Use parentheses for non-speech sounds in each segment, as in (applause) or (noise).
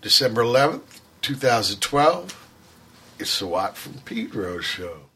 December 11th, 2012. It's the Watt from Pedro show.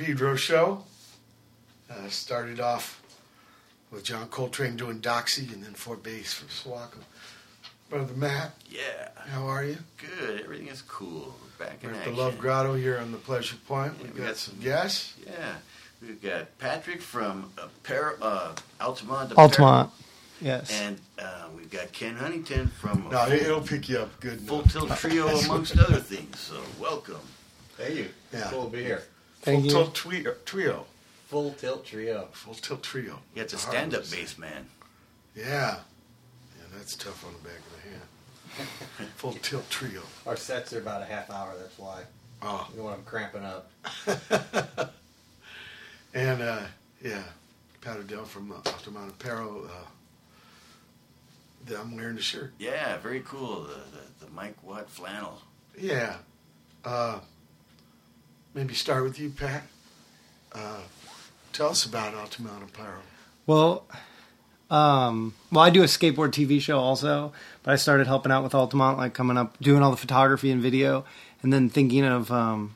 Pedro show. Uh, started off with John Coltrane doing Doxy and then Fort Bass for Sawako. Brother Matt, Yeah, how are you? good. Everything is cool. We're back We're at the. Love Grotto here on the Pleasure Point. Yeah, We've we got got some some- guests. Yeah, we've got Patrick from uh, Par- uh, Altamont. to Altamont. Yes. And uh, we've got Ken Huntington from No, Full, it'll pick you up good. Full. Tilt Trio, amongst (laughs) other things. So welcome. Thank you. Yeah. Cool to be here. Thank Full you. Tilt trio, trio. Full tilt trio. Full Tilt Trio. You got It's hard stand-up bass man. Yeah. Yeah, that's tough on the back of the hand. (laughs) Full Tilt Trio. Our sets are about a half hour. That's why. Oh. You know when I'm cramping up. (laughs) And uh, yeah, Pat Odell from uh, Altamont Apparel. Uh, that I'm wearing the shirt. Yeah, very cool. The, the, the Mike Watt flannel. Yeah. Uh, maybe start with you, Pat. Uh, tell us about Altamont Apparel. Well, um, well, I do a skateboard TV show also, but I started helping out with Altamont, like coming up, doing all the photography and video, and then thinking of um,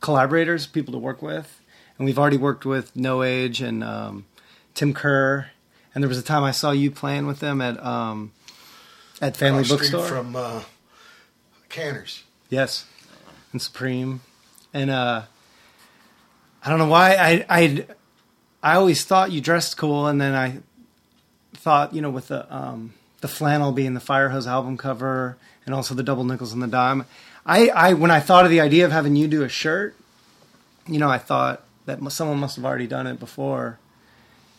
collaborators, people to work with. And we've already worked with No Age and um, Tim Kerr. And there was a time I saw you playing with them at um, at Family Bookstore. from uh, Canners. Yes, and Supreme, and uh, I don't know why I I I always thought you dressed cool, and then I thought you know with the um, the flannel being the Fire Hose album cover, and also the double nickels and the dime. I, I when I thought of the idea of having you do a shirt, you know, I thought that someone must have already done it before,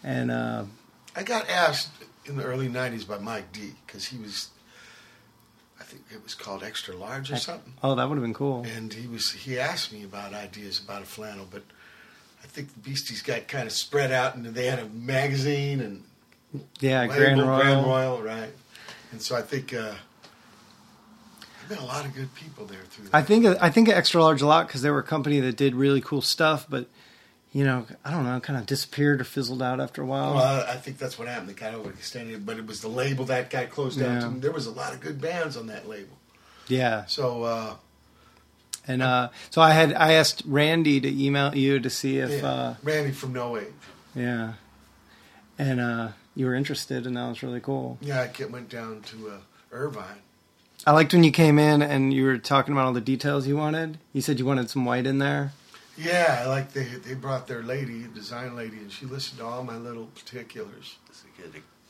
and uh, I got asked in the early '90s by Mike D because he was, think it was called Extra Large or something, oh, that would have been cool. and he was he asked me about ideas about a flannel, but I think the Beasties got kind of spread out, and they had a magazine and Yeah, label, Grand Royal. Grand Royal, right? And so I think uh, been a lot of good people there through. That. I think I think extra large a lot because they were a company that did really cool stuff, but you know, I don't know, kind of disappeared or fizzled out after a while. Well, I think that's what happened. They kind of overextended, but it was the label that got closed down. Yeah. too. There was a lot of good bands on that label. yeah, So uh, and uh, so I had I asked Randy to email you to see if yeah, uh, Randy from No Age. yeah, and uh, you were interested, and that was really cool. Yeah, I went down to uh, Irvine. I liked when you came in and you were talking about all the details you wanted. You said you wanted some white in there. Yeah, I like they they brought their lady, design lady, and she listened to all my little particulars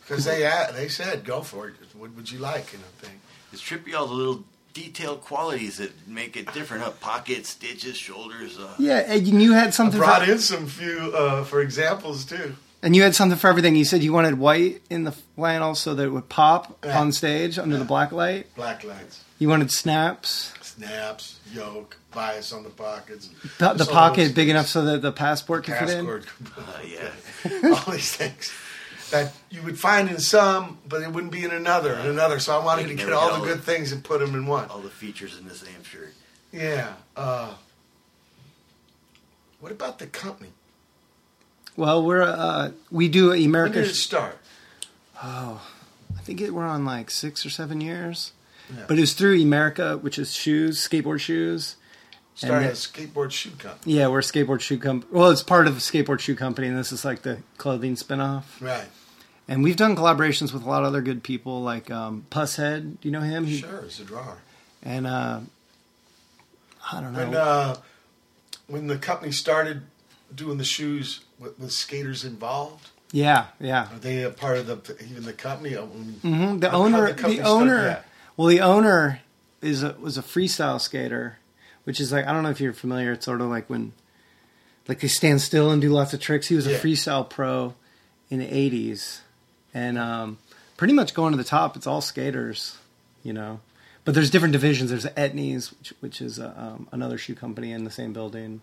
because they a- they said go for it. What would you like? And I think It's trippy all the little detailed qualities that make it different. Huh? Pockets, stitches, shoulders. Uh, Yeah, and you had I something. brought for, in some few uh, for examples too. And you had something for everything. You said you wanted white in the flannel so that it would pop Yeah. on stage under the black light. Black lights, You wanted snaps. snaps, yoke, bias on the pockets, The, the pocket those- big enough so that the passport could fit in. passport, uh, yeah. (laughs) (laughs) all these things that you would find in some, but it wouldn't be in another, and another. So I wanted to get all the good the- things and put them in one. All the features in the same shirt. Yeah. Uh, what about the company? Well, we're uh, we do Emerica. When did it start? Oh, I think it, we're on like six or seven years. Yeah. But it was through Emerica, which is shoes, skateboard shoes. Started as a skateboard shoe company. Yeah, we're a skateboard shoe company. Well, it's part of a skateboard shoe company, and this is like the clothing spinoff. Right. And we've done collaborations with a lot of other good people, like um, Pushead. Do you know him? He- Sure, as a drawer. And uh, I don't know. When uh, when the company started doing the shoes with, with skaters involved, yeah, yeah. are they a part of the even the company? I mean, hmm The owner, the the, owner. Well, the owner is a, was a freestyle skater, which is like I don't know if you're familiar. It's sort of like when, like they stand still and do lots of tricks. He was a freestyle pro in the '80s, and um, pretty much going to the top. It's all skaters, you know. But there's different divisions. There's Etnies, which, which is uh, um, another shoe company in the same building.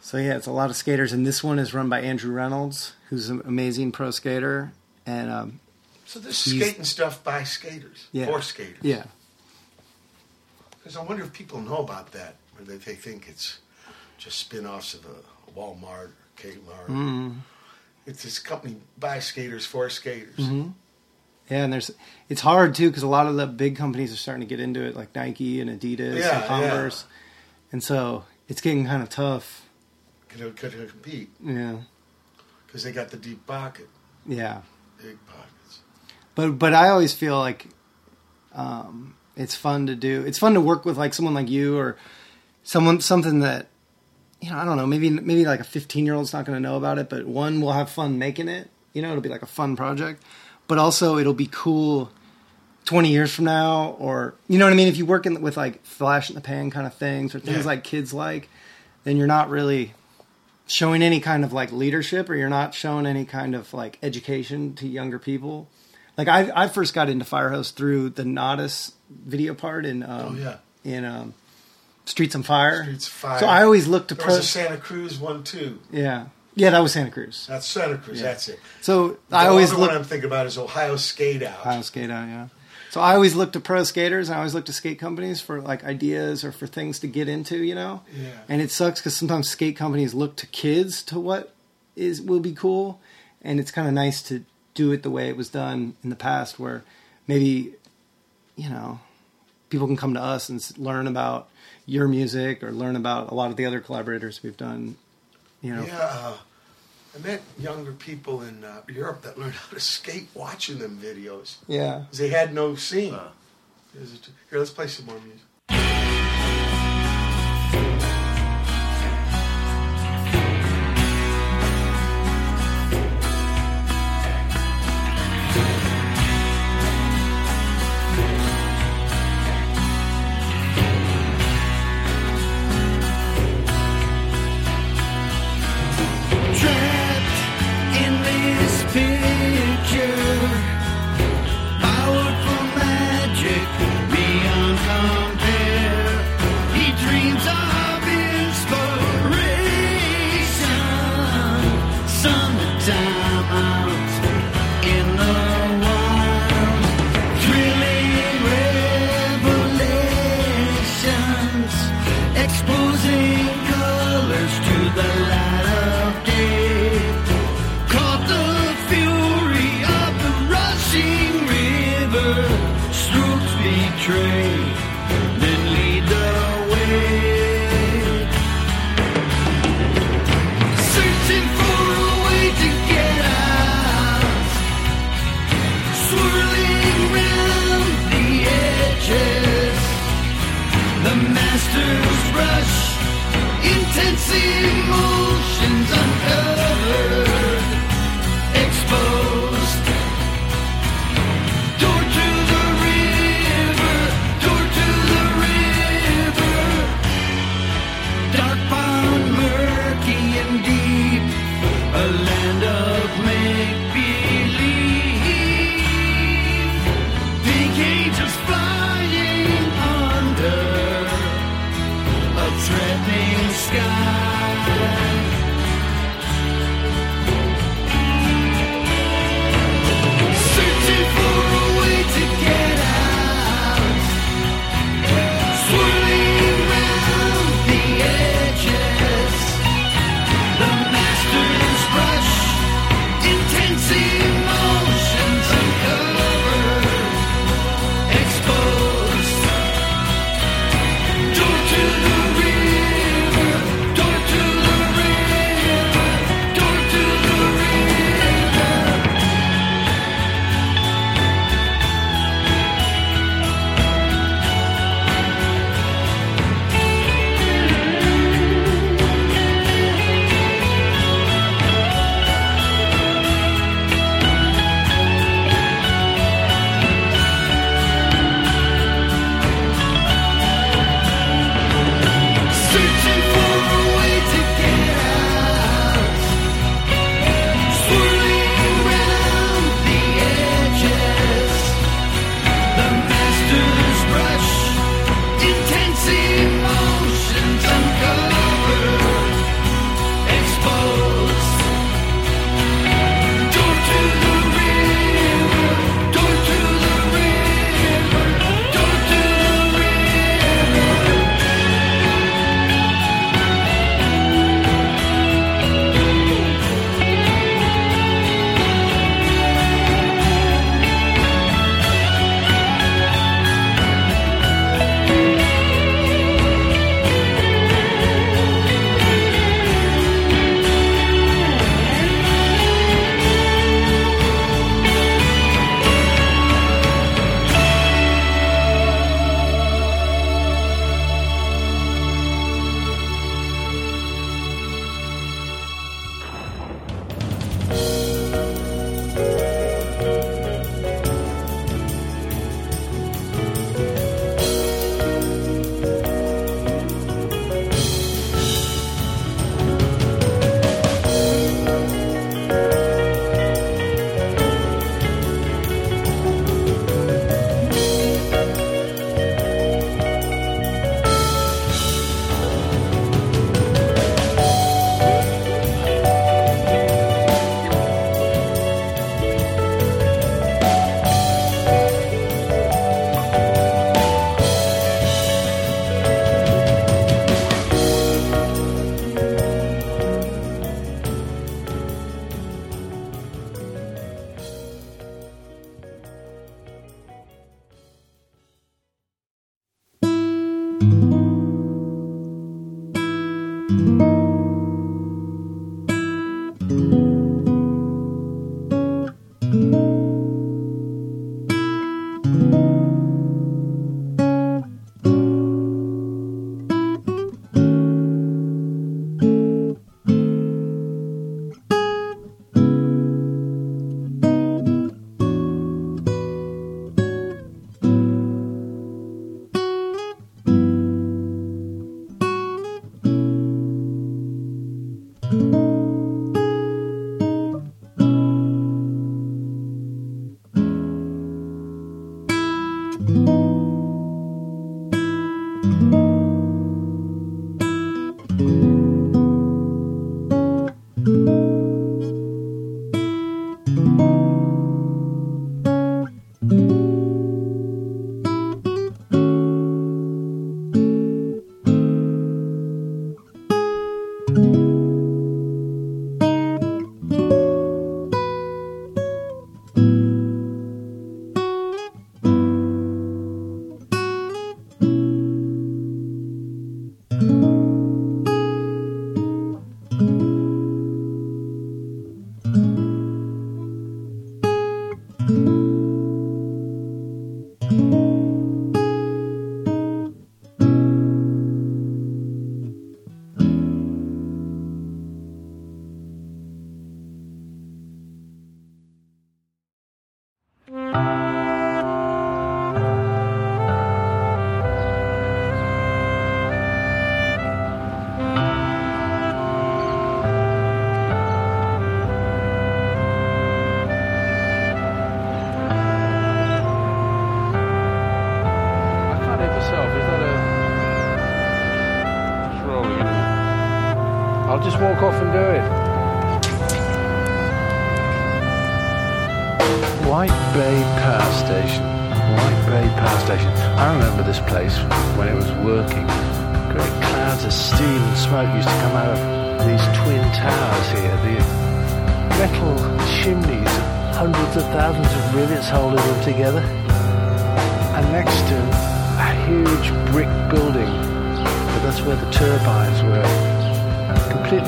So yeah, it's a lot of skaters, and this one is run by Andrew Reynolds, who's an amazing pro skater, and um, So this skating stuff by skaters, Yeah. for skaters. yeah, Because I wonder if people know about that, or they, they think it's just spin-offs of a Walmart, or Kmart. mm It's this company by skaters for skaters. Mhm. yeah, and there's it's hard too because a lot of the big companies are starting to get into it, like Nike and Adidas Yeah, and Converse, and so it's getting kind of tough. Could, could compete Yeah, because they got the deep pocket, yeah. big pockets. But but I always feel like um, it's fun to do. It's fun to work with like someone like you or someone something that you know I don't know. Maybe maybe like a 15 year old's not going to know about it, but one will have fun making it. You know, it'll be like a fun project. But also it'll be cool 20 years from now, or you know what I mean. If you work in, with like flash in the pan kind of things or things Yeah. like kids like, then you're not really showing any kind of like leadership or you're not showing any kind of like education to younger people. Like I, I first got into Firehose through the Natas video part in um, Oh, yeah. in um, Streets on Fire. Streets of Fire. So I always look to There pro. was a Santa Cruz one too. yeah, yeah, that was Santa Cruz. That's Santa Cruz. Yeah. That's it. So The I always look. one I'm thinking about is Ohio Skate Out. Ohio skate out, yeah. So I always look to pro skaters and I always look to skate companies for like ideas or for things to get into, you know. Yeah. And it sucks because sometimes skate companies look to kids to what is will be cool, and it's kind of nice to do it the way it was done in the past, where maybe you know people can come to us and learn about your music or learn about a lot of the other collaborators we've done. You know, Yeah, uh, I met younger people in uh, Europe that (laughs) learned how to skate watching them videos. yeah. 'Cause They had no scene. Uh. Here, let's play some more music.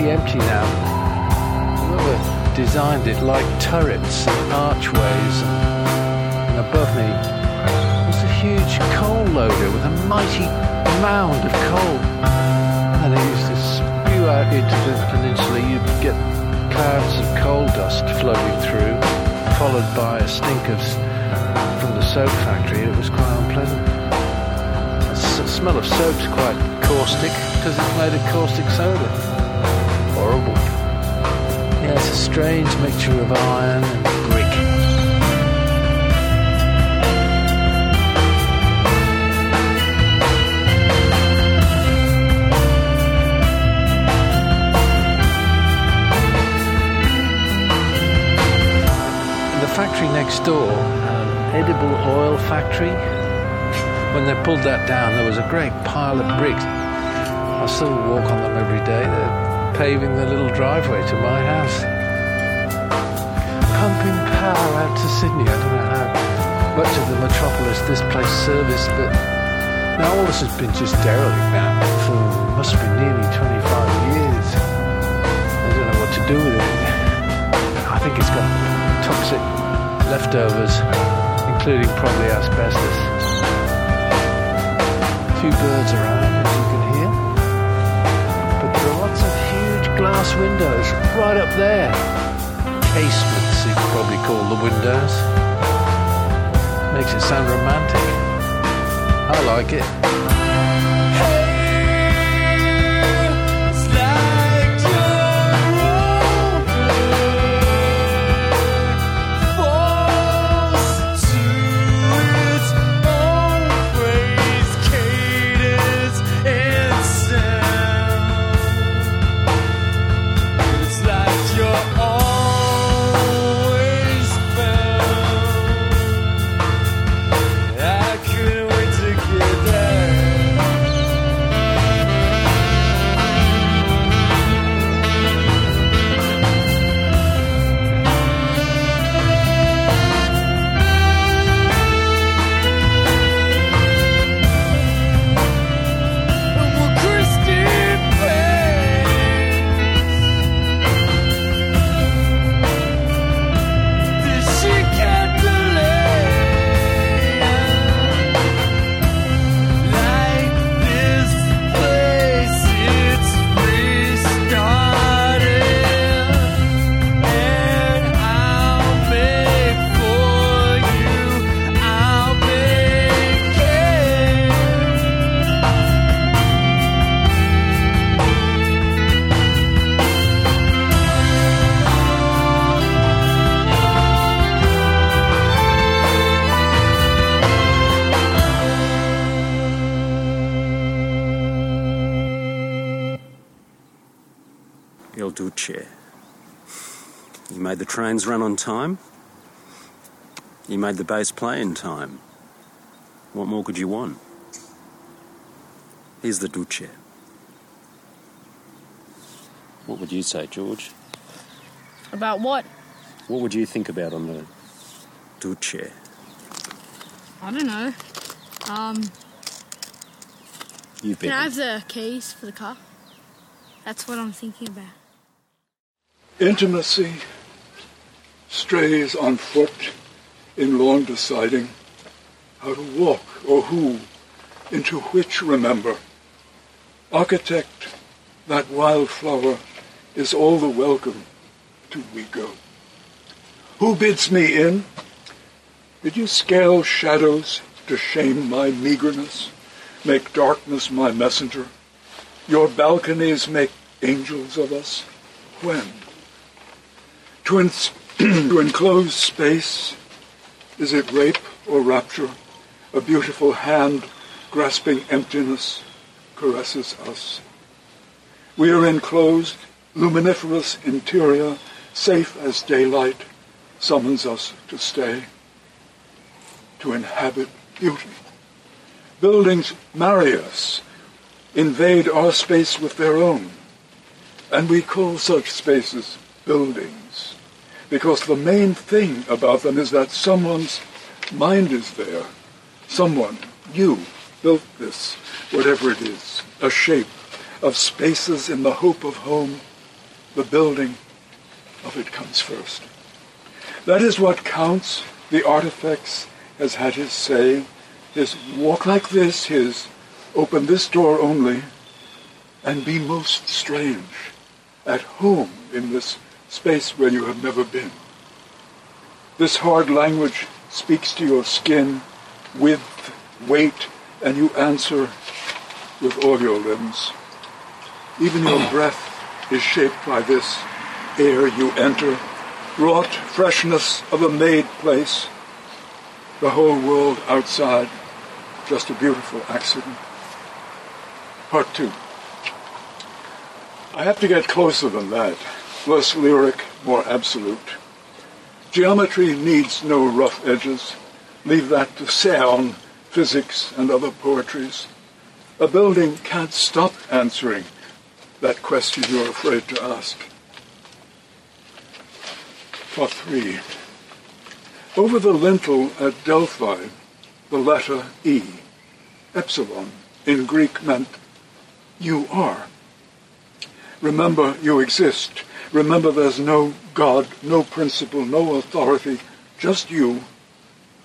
Completely empty now. Whoever designed it like turrets and archways. And, and above me was a huge coal loader with a mighty mound of coal. And it used to spew out into the peninsula. You'd get clouds of coal dust floating through, followed by a stink of from the soap factory. It was quite unpleasant. The smell of soap's quite caustic because it's made of caustic soda. Horrible. Yeah, it's a strange mixture of iron and brick. The factory next door, an edible oil factory, when they pulled that down, there was a great pile of bricks. I still walk on them every day. They're paving the little driveway to my house. Pumping power out to Sydney. I don't know how much of the metropolis this place serviced, but now all this has been just derelict now for must have been nearly 25 years. I don't know what to do with it. I think it's got toxic leftovers, including probably asbestos. A few birds around, glass windows right up there. Casements, you could probably call the windows. Makes it sound romantic. I like it. You made the trains run on time. You made the bass play in time. What more could you want? Here's the Duce. What would you say, George? About what? What would you think about on the Duce? I don't know. Um, You've been. Can I have the keys for the car? That's what I'm thinking about. Intimacy strays on foot in long deciding how to walk or who, into which remember. Architect, that wildflower is all the welcome to we go. Who bids me in? Did you scale shadows to shame my meagerness, make darkness my messenger? Your balconies make angels of us? When? To, ens- to enclose space, is it rape or rapture? A beautiful hand grasping emptiness caresses us. We are enclosed, luminiferous interior, safe as daylight, summons us to stay, to inhabit beauty. Buildings marry us, invade our space with their own, and we call such spaces buildings, because the main thing about them is that someone's mind is there. Someone, you, built this, whatever it is, a shape of spaces in the hope of home. The building of it comes first. That is what counts. The artifacts has had his say, his walk like this, his open this door only, and be most strange, at home in this space where you have never been. This hard language speaks to your skin, width, weight, and you answer with all your limbs. Even your (clears throat) breath is shaped by this air you enter, wrought freshness of a made place. The whole world outside, just a beautiful accident. Part two. I have to get closer than that, less lyric, more absolute. Geometry needs no rough edges. Leave that to sound, physics, and other poetries. A building can't stop answering that question you're afraid to ask. Part three. Over the lintel at Delphi, the letter E, epsilon, in Greek meant you are. Remember you exist. Remember there's no God, no principle, no authority, just you.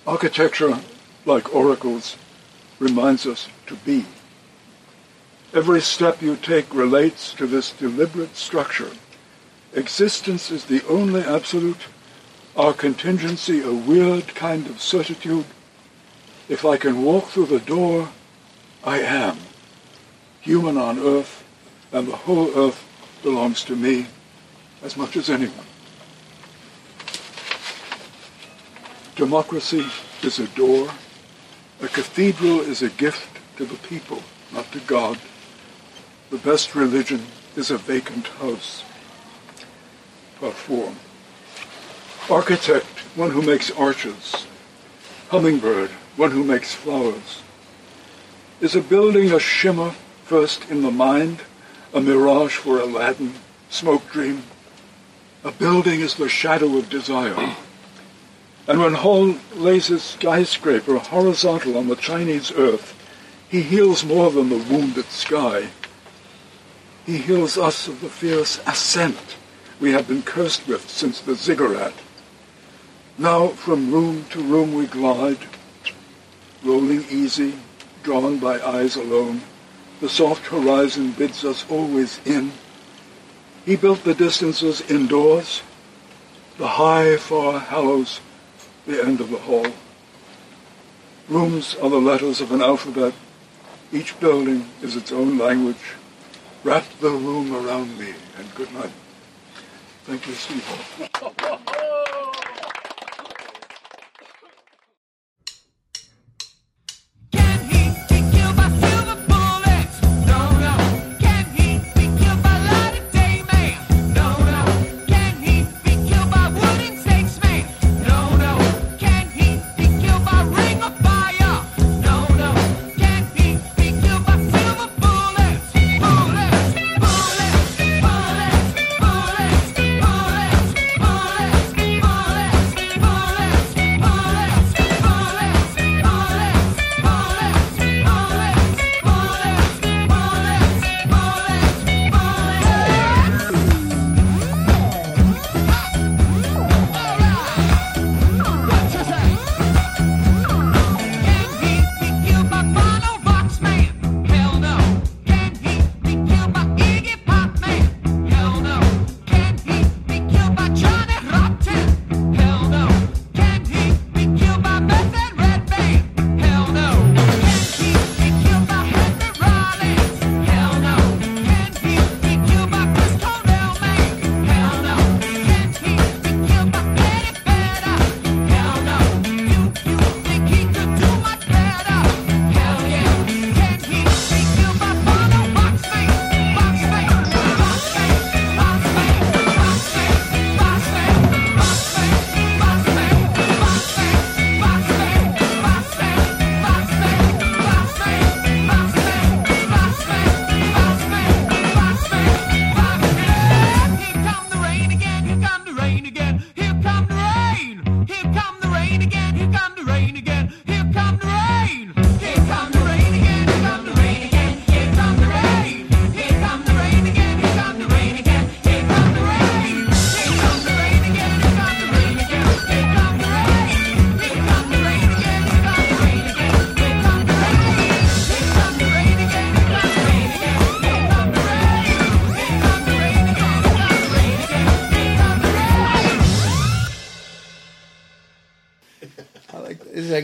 Architecture, like oracles, reminds us to be. Every step you take relates to this deliberate structure. Existence is the only absolute. Our contingency a weird kind of certitude. If I can walk through the door, I am. Human on earth, and the whole earth belongs to me as much as anyone. Democracy is a door. A cathedral is a gift to the people, not to God. The best religion is a vacant house. Part four. Architect, one who makes arches. Hummingbird, one who makes flowers. Is a building a shimmer first in the mind, a mirage for Aladdin, smoke dream? A building is the shadow of desire. And when Holl lays his skyscraper horizontal on the Chinese earth, he heals more than the wounded sky. He heals us of the fierce ascent we have been cursed with since the ziggurat. Now from room to room we glide, rolling easy, drawn by eyes alone. The soft horizon bids us always in. He built the distances indoors. The high, far hallows the end of the hall. Rooms are the letters of an alphabet. Each building is its own language. Wrap the room around me, and good night. Thank you, Steve. (laughs)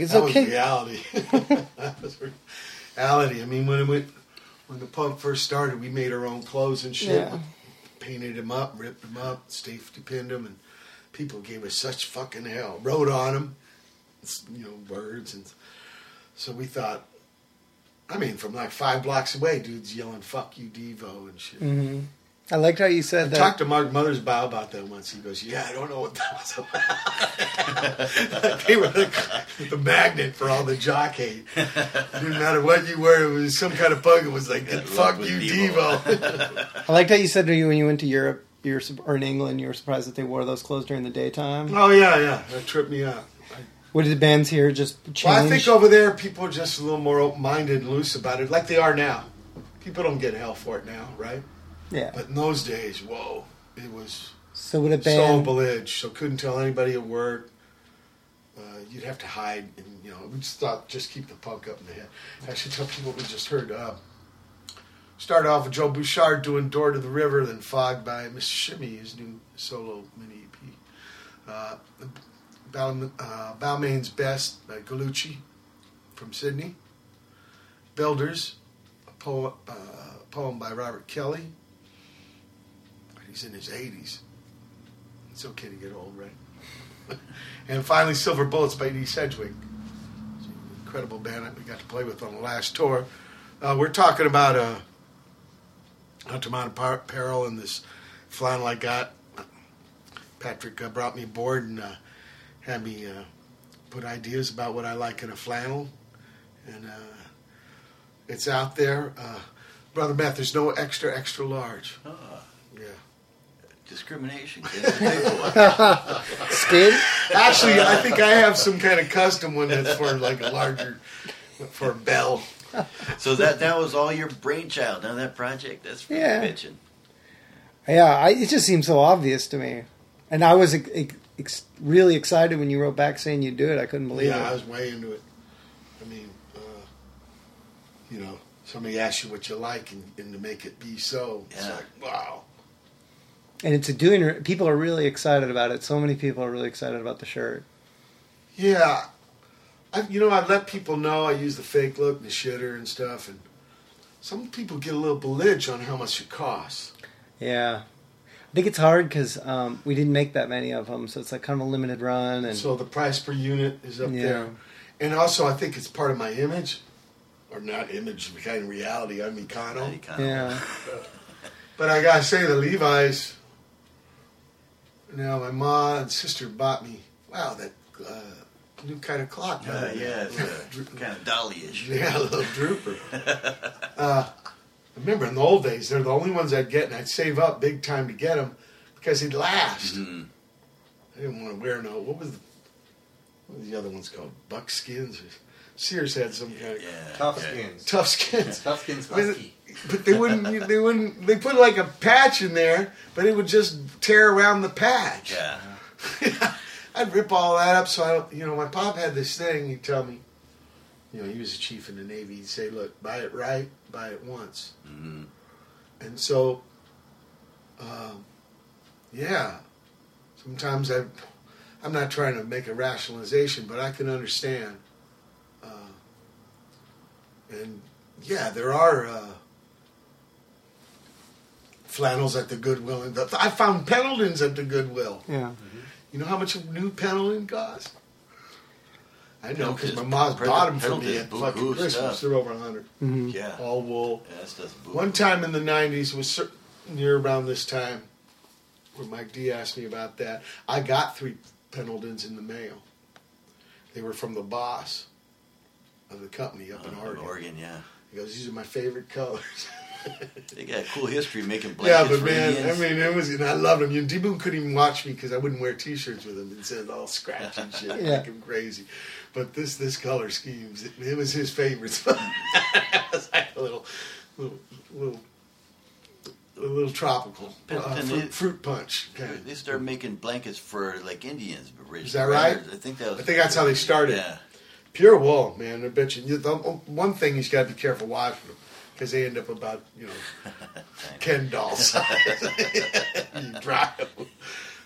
it's that okay. was reality. (laughs) that was reality. I mean, when it went, when the punk first started, we made our own clothes and shit. Yeah. Painted them up, ripped them up, safety pinned them, and people gave us such fucking hell. Wrote on them, you know, words, and so we thought. I mean, from like five blocks away, dudes yelling "fuck you, Devo" and shit. hmm I liked how you said I that. talked to Mark Mothersbaugh about that once. He goes, "Yeah, I don't know what that was about." (laughs) they were the, the magnet for all the jock hate. Didn't matter what you were, it was some kind of pug. It was like, "Fuck you, Devo." Devo." (laughs) I liked how you said to you when you went to Europe, you were, or in England, you were surprised that they wore those clothes during the daytime. oh yeah, yeah, that tripped me out. What did the bands here just change? Well, I think over there, people are just a little more open-minded and loose about it, like they are now. People don't get hell for it now, right? Yeah. But in those days, whoa, it was So would a so band? belligerent, so couldn't tell anybody a word. Uh, you'd have to hide, and you know, we just thought just keep the punk up in the head. I should tell people we just heard. Uh, started off with Joe Bouchard doing "Door to the River," then fogged by Mr. Shimmy, his new solo mini EP. Uh, uh, Balmain's Best by Gallucci from Sydney. Builders, a poem, uh, poem by Robert Kelly. He's in his 80s. It's okay to get old, right? (laughs) and finally, Silver Bullets by Edie Sedgwick. Incredible band that we got to play with on the last tour. Uh, we're talking about uh, Altamont Apparel and this flannel I got. Patrick uh, brought me aboard and uh, had me uh, put ideas about what I like in a flannel. And uh, it's out there. Uh, Brother Matt, there's no extra, extra large. Yeah. Discrimination. It's a big (laughs) one. Skin? Actually, I think I have some kind of custom one that's for like a larger, for a bell. so that that was all your brainchild. Now that project, that's pretty Yeah. bitchin'. Yeah, I, it just seems so obvious to me. And I was ex- ex- really excited when you wrote back saying you'd do it. I couldn't believe yeah, I was way into it. I mean, uh, you know, somebody asks you what you like and, and to make it be so, it's Yeah. like, wow. And it's a doing. People are really excited about it. So many people are really excited about the shirt. Yeah. I, you know, I let people know I use the fake look and the shitter and stuff, and some people get a little belligerent on how much it costs. Yeah, I think it's hard because um, we didn't make that many of them, so it's like kind of a limited run. And So the price per unit is up Yeah. there. And also, I think it's part of my image, or not image, but kind of reality. I'm Econo. yeah, But I gotta say, the Levi's. Now, my mom and sister bought me. Wow, that uh, new kind of clock. Uh, yeah, it's kind of dolly-ish. Yeah, a little drooper. uh, remember, in the old days, they're the only ones I'd get, and I'd save up big time to get them because they'd last. Mhm. I didn't want to wear no. What was the, what was the other ones called? Buckskins. Sears had some kind of Yeah. Tough yeah. skins. tough skins. Tough skins But- husky. But they wouldn't. They wouldn't. They put like a patch in there, but it would just tear around the patch. Yeah. (laughs) I'd rip all that up. So I, you know, my pop had this thing. He'd tell me, you know, he was a chief in the Navy. He'd say, "Look, buy it right, buy it once." hmm And so, um, yeah, sometimes I, I'm not trying to make a rationalization, but I can understand. Uh, and yeah, there are uh, flannels at the Goodwill. And the, I found Pendletons at the Goodwill. yeah. You know how much a new Pendleton costs? I know because my Pendleton's- mom bought them for me at fucking Christmas. stuff. They're over a hundred. hmm Yeah. All wool. Yeah, that stuff's. One time in the '90s was cer- near around this time, where Mike D asked me about that. I got three Pendletons in the mail. They were from the boss of the company up in Oregon. Oregon, yeah. He goes, "These are my favorite colors." (laughs) (laughs) They got a cool history making blankets. yeah, but man, Indians. I mean, it was, and I loved him. You know, D-Boon couldn't even watch me because I wouldn't wear T-shirts with him. It said all scratch and shit, Yeah. like him crazy. But this this color schemes, it, it was his favorite. (laughs) it was like a little, little, little, a little tropical uh, fruit, it- fruit punch. Kind They started making blankets for like Indians. originally, Is that right? I think that was. I think that's how they started. Yeah. Pure wool, man. They're bitching. You, the, one thing you got to be careful washing them because they end up about you know Ken doll size. you 'em.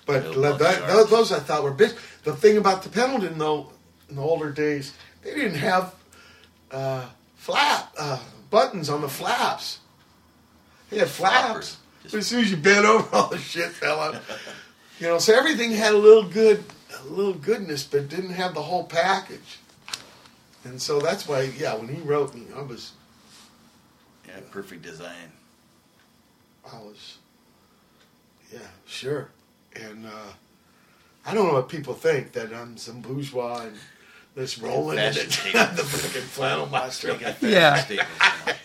But that, those, I thought were bitch. The thing about the Pendleton though, in the older days, they didn't have uh, flap uh, buttons on the flaps. They had flaps. But as soon as you bent over, (laughs) all the shit fell out. (laughs) You know, so everything had a little good, a little goodness, but didn't have the whole package. And so that's why, yeah, when he wrote me, I was, Yeah, perfect design. I was, yeah, sure. And uh, I don't know what people think that I'm some bourgeois and this rolling in Fashion it, statement. the freaking flannel monster. Make a fashion Yeah.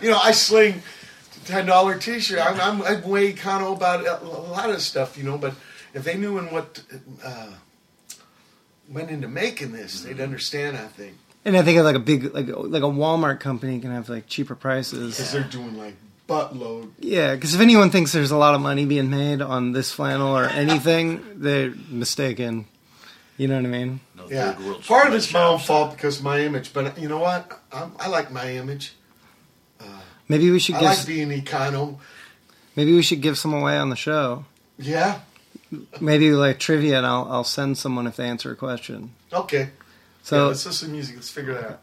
You know, I sling ten dollar T-shirt. I'm, I'm, I'm way kind of about a, a lot of stuff, you know. But if they knew in what uh, went into making this, they'd understand. I think And I think of like a big like like a Walmart company can have like cheaper prices. because they're doing like buttload. Yeah, because if anyone thinks there's a lot of money being made on this flannel or anything, they're mistaken. You know what I mean? No Yeah, third part of it's my own fault because my image. But you know what? I'm, I like my image. Uh, maybe we should I give like being econo. maybe we should give some away on the show. Yeah. Maybe like trivia, and I'll I'll send someone if they answer a question. Okay. So yeah, let's listen to music. Let's figure that out.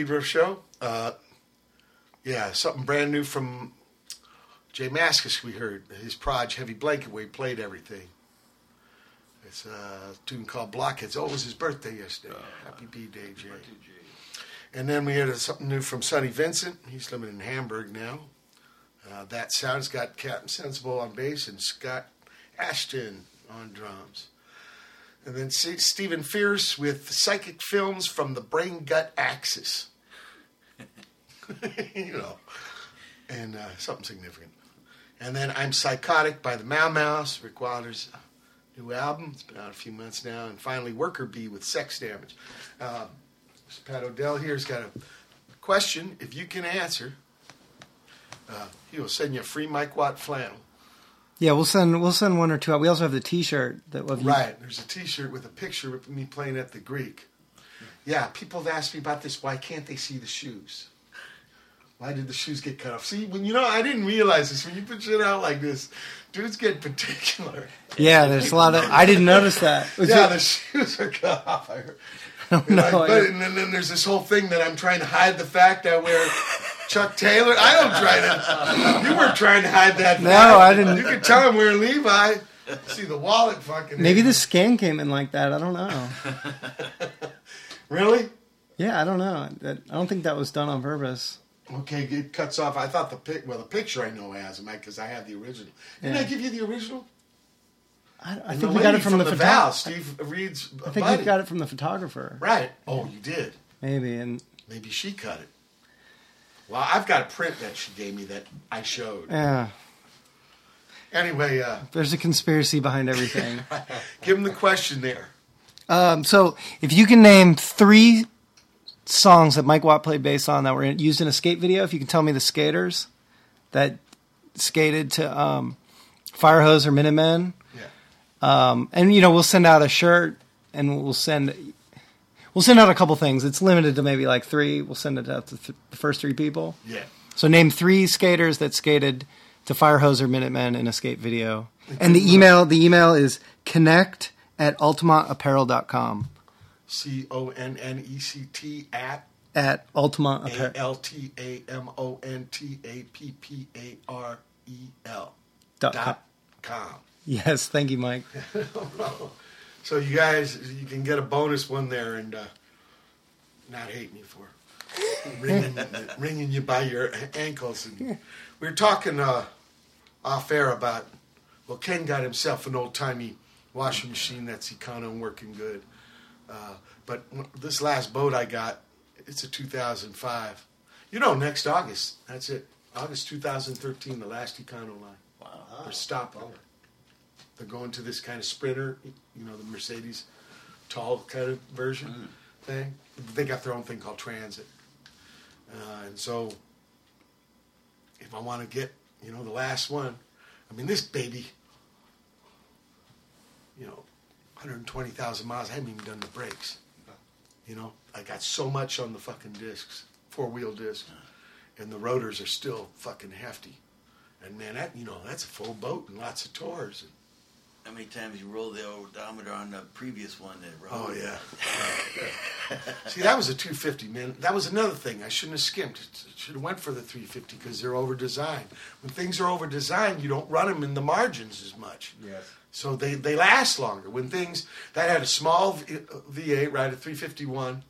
From Pedro Show. Uh, yeah, something brand new from J Mascis. We heard his Proj Heavy Blanket where he played everything. It's a tune called Blockheads. Oh, it was his birthday yesterday. Happy B-Day, Jay. And then we had something new from Sonny Vincent. He's living in Hamburg now. Uh, that sound's got Captain Sensible on bass and Scott Asheton on drums. And then Stephen Fierce with Psychic Films from the Brain Gut Axis. (laughs) you know, and uh, something significant. And then I'm Psychotic by the Mau Maus, Rick Wilder's new album. It's been out a few months now. And finally, Worker Bee with Sex Damage. Uh. Pat Odell here's got a question. If you can answer, uh, he will send you a free Mike Watt flannel. Yeah, we'll send we'll send one or two out. We also have the T-shirt that of you- Right. There's a T-shirt with a picture of me playing at the Greek. Yeah, people have asked me about this. Why can't they see the shoes? Why did the shoes get cut off? See, when you know, I didn't realize this. When you put shit out like this, dudes get particular. Yeah, there's a lot of. I didn't notice that. Was yeah, it- the shoes are cut off. I heard. (laughs) Oh, And, no, I but, and then, then there's this whole thing that I'm trying to hide the fact that I wear Chuck Taylor. I don't try to. You weren't trying to hide that. No, fact. I didn't- You could tell I'm wearing Levi. See the wallet fucking. Maybe the scan came in like that. I don't know. (laughs) Really? Yeah, I don't know. I don't think that was done on purpose. Okay, it cuts off. I thought the pic. Well, the picture I know has them because I have the original. Didn't Yeah. I give you the original? I, I think we got it from, the, the photo- Val, Steve Reed's I think buddy. we got it from the photographer. Right. Oh, you did. Maybe, and Maybe she cut it. Well, I've got a print that she gave me that I showed. yeah, Anyway, uh, there's a conspiracy behind everything. (laughs) give him the question there. um, so, if you can name three songs that Mike Watt played bass on that were in, used in a skate video, if you can tell me the skaters that skated to um, Firehose or Minutemen, Yeah. um, and you know we'll send out a shirt and we'll send we'll send out a couple things. It's limited to maybe like three. We'll send it out to th- the first three people. Yeah. So name three skaters that skated to Firehose or Minutemen in a skate video. And the email the email is connect at altamontapparel.com. C O N N E C T at At Altamont A Apparel. L T A M O N T A P P A R E L Dot com. com. Yes, thank you, Mike. (laughs) So you guys, you can get a bonus one there and uh, not hate me for ringing, (laughs) ringing you by your ankles. And we were talking uh, off air about well, Ken got himself an old timey washing machine that's econo and working good. Uh, but this last boat I got, it's a 2005. You know, next August, that's it. August 2013, the last Econoline. Wow. They're stopping. They're going to this kind of sprinter, you know, the Mercedes tall kind of version thing. They got their own thing called Transit. Uh, and so, if I want to get, you know, the last one, I mean, this baby, you know, 120,000 miles, I haven't even done the brakes. You know, I got so much on the fucking discs, four wheel discs, and the rotors are still fucking hefty. And man, that you know, that's a full boat and lots of tours. And, How many times you rolled the odometer on the previous one that Oh yeah. (laughs) See, that was a 250, man. That was another thing. I shouldn't have skimped. Should have went for the 350 because they're over designed. When things are over designed, you don't run them in the margins as much. Yes. So they, they last longer. When things that had a small V- V8, right, a 351,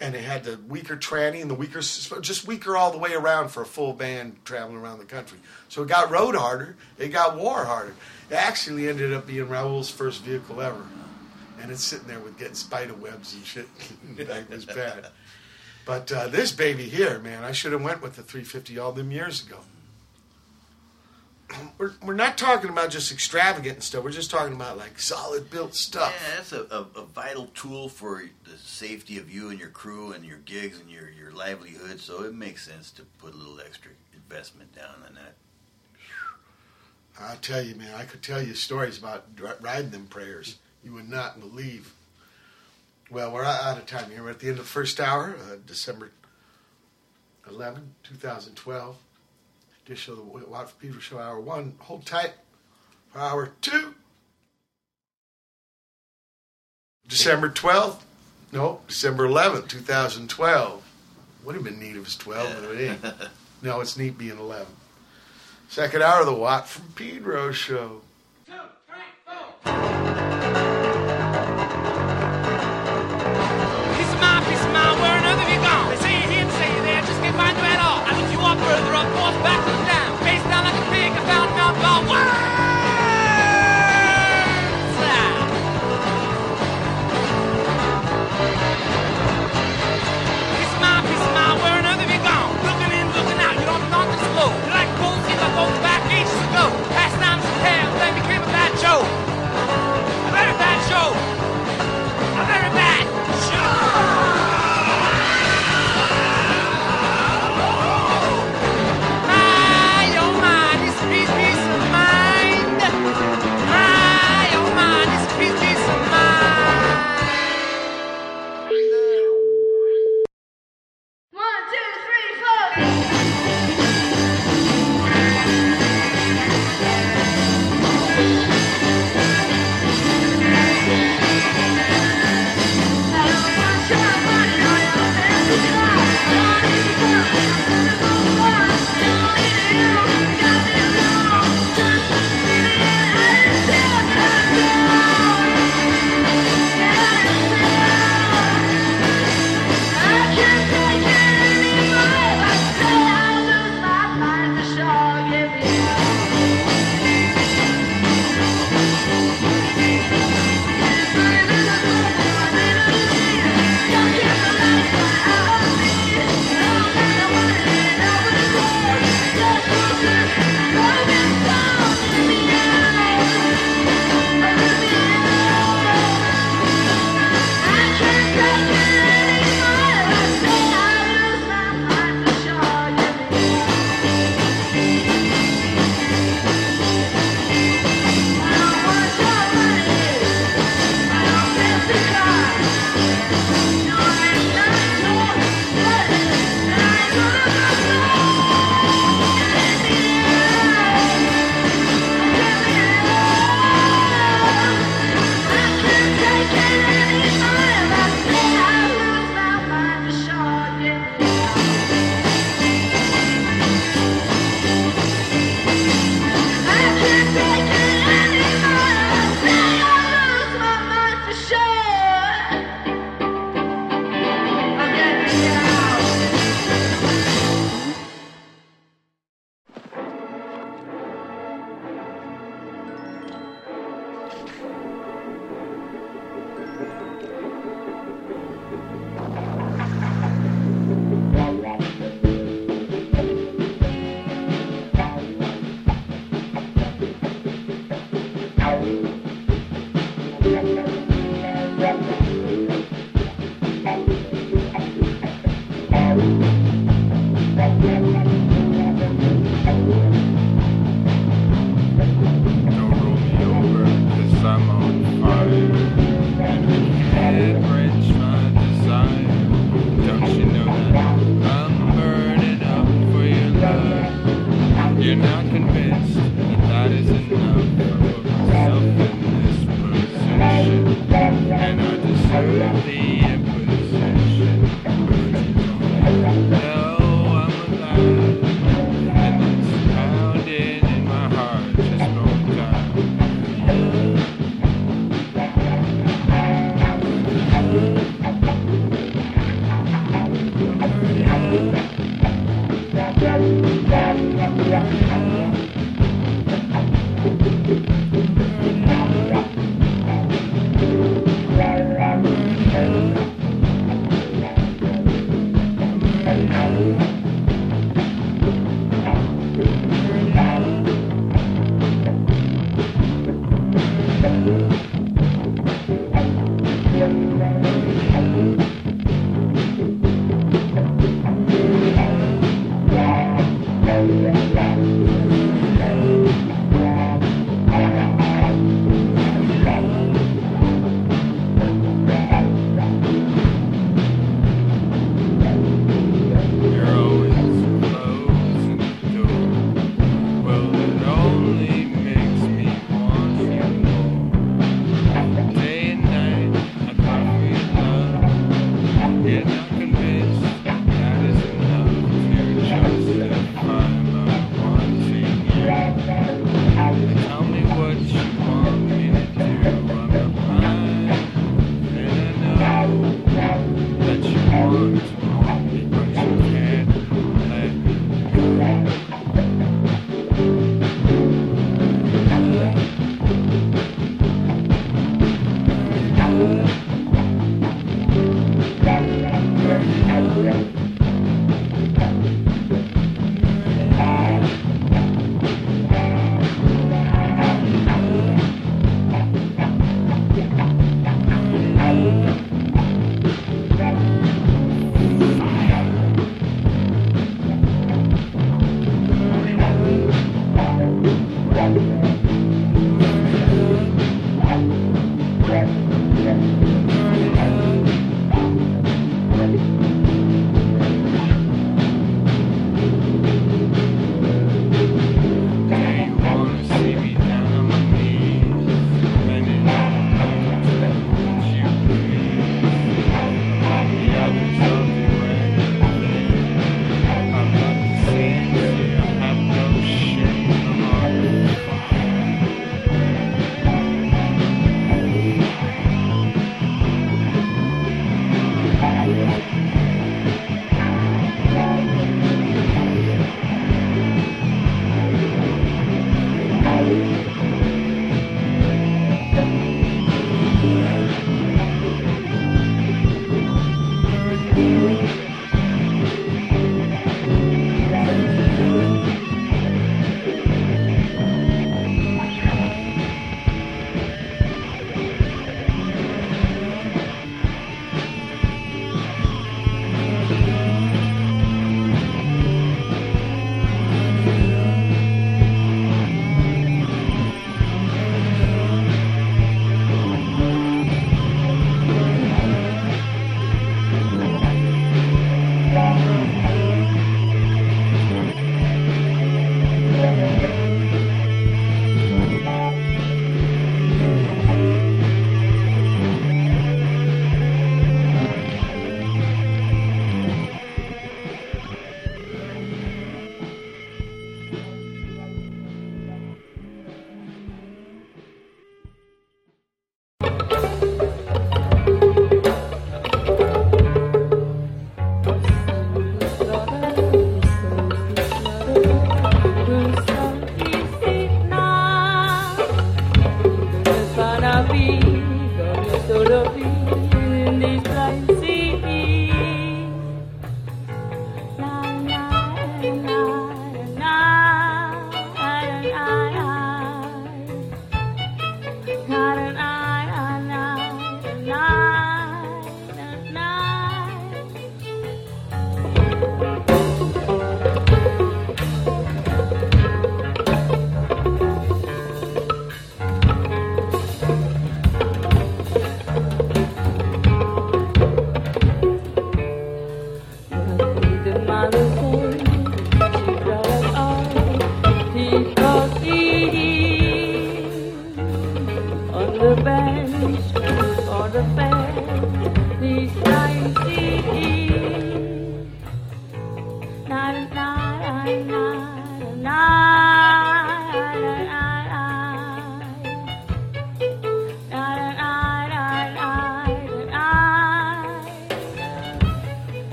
and it had the weaker tranny and the weaker, just weaker all the way around for a full band traveling around the country. So it got rode harder, it got war harder. It actually ended up being Raoul's first vehicle ever. And it's sitting there with getting spider webs and shit. that was bad. But uh, this baby here, man, I should have went with the 350 all them years ago. (clears throat) We're, we're not talking about just extravagant and stuff. We're just talking about like solid built stuff. Yeah, that's a, a, a vital tool for the safety of you and your crew and your gigs and your, your livelihood. So it makes sense to put a little extra investment down on that. I tell you, man, I could tell you stories about riding them prayers. You would not believe. Well, we're out of time here. We're at the end of the first hour, uh, December 11, 2012. This show, the Watt from Pedro Show Hour 1. Hold tight for Hour 2. December 12th? No, December 11th, 2012. Would have been neat if it was 12, but it ain't. (laughs) no, it's neat being 11. Second hour of the Watt from Pedro Show.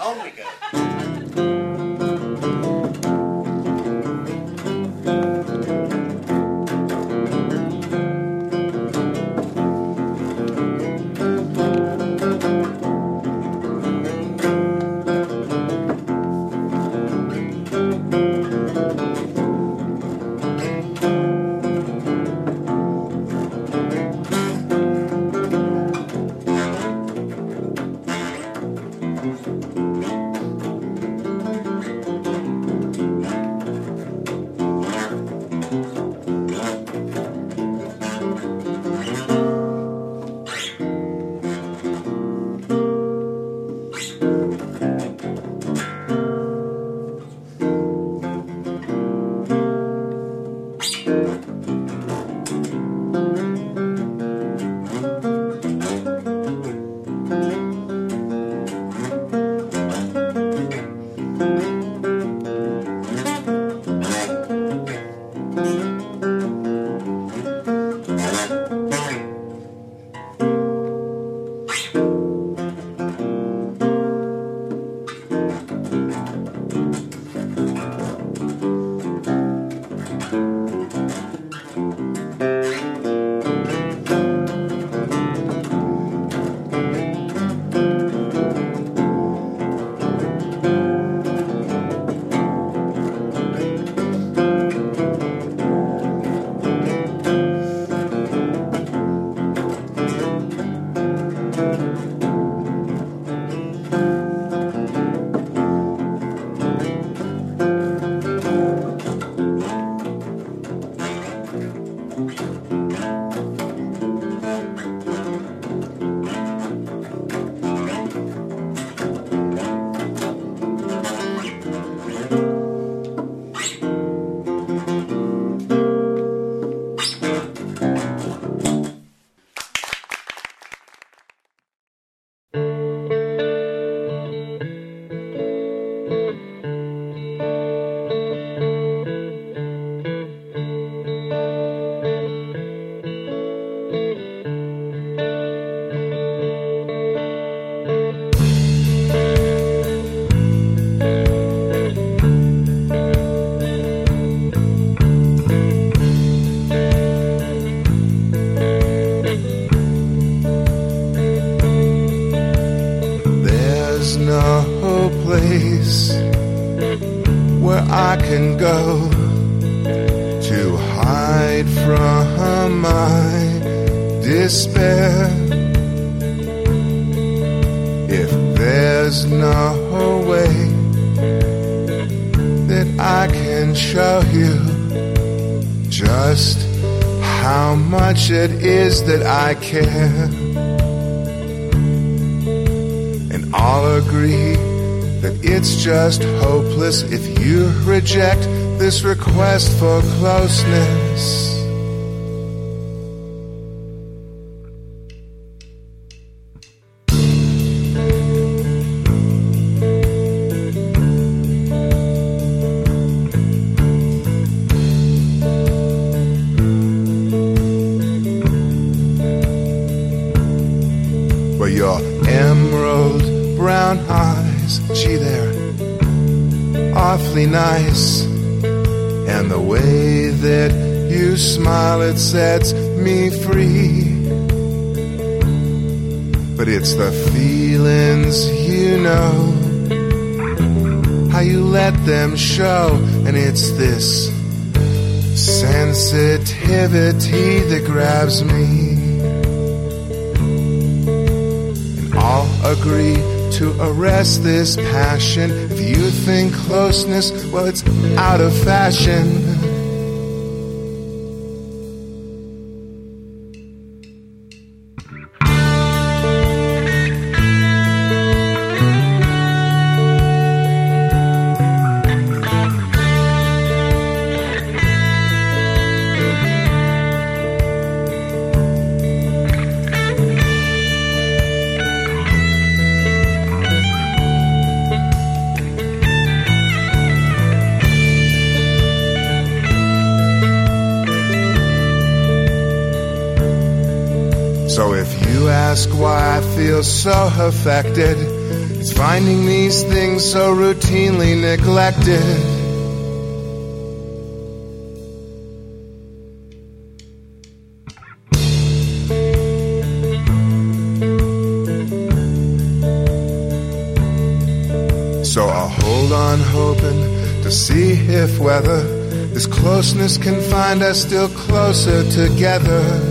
Oh my God. just for closeness. passion. If you think closeness, well, it's out of fashion. Affected, it's finding these things so routinely neglected. So I'll hold on hoping to see if whether this closeness can find us still closer together.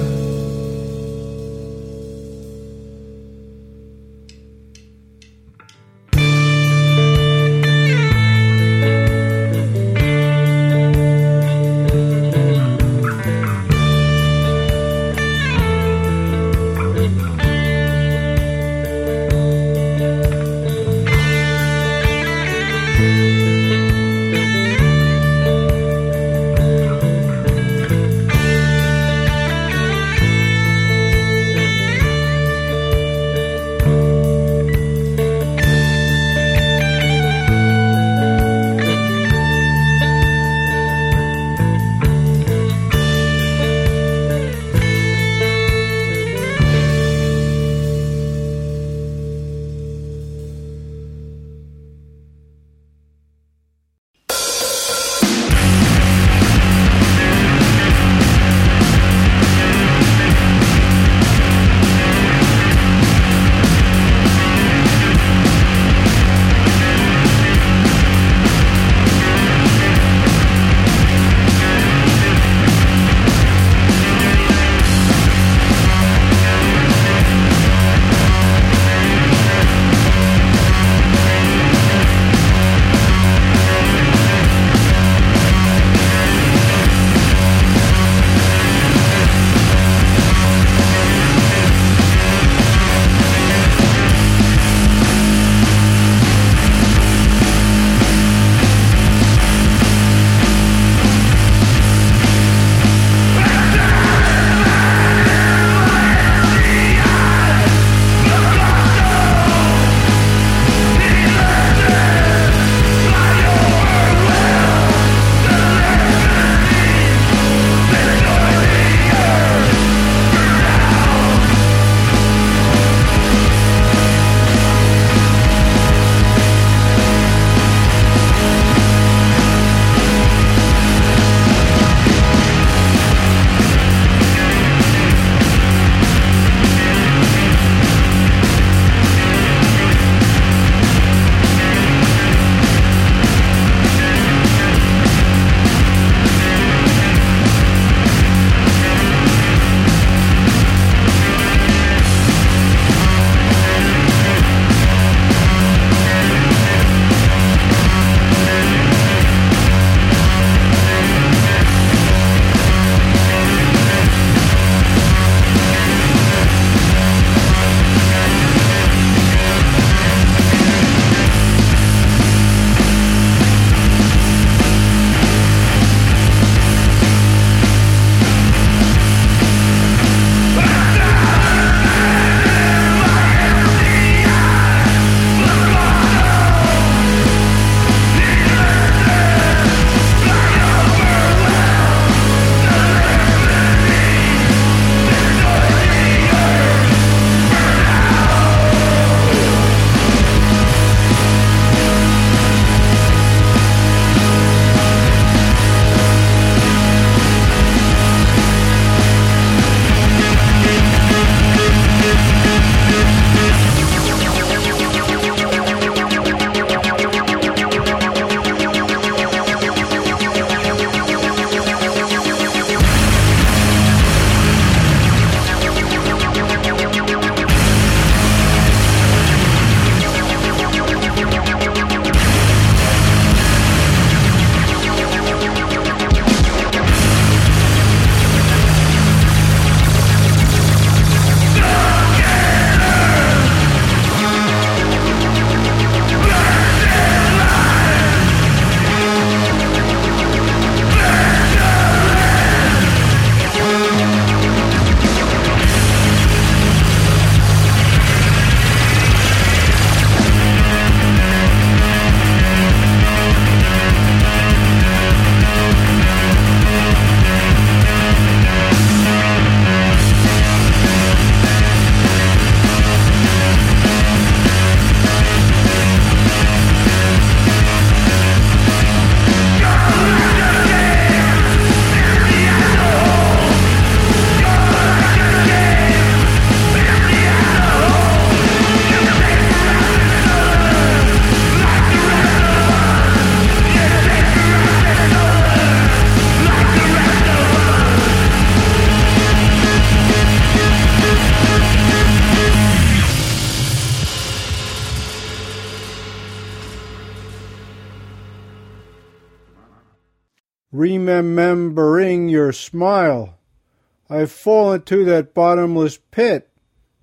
To that bottomless pit.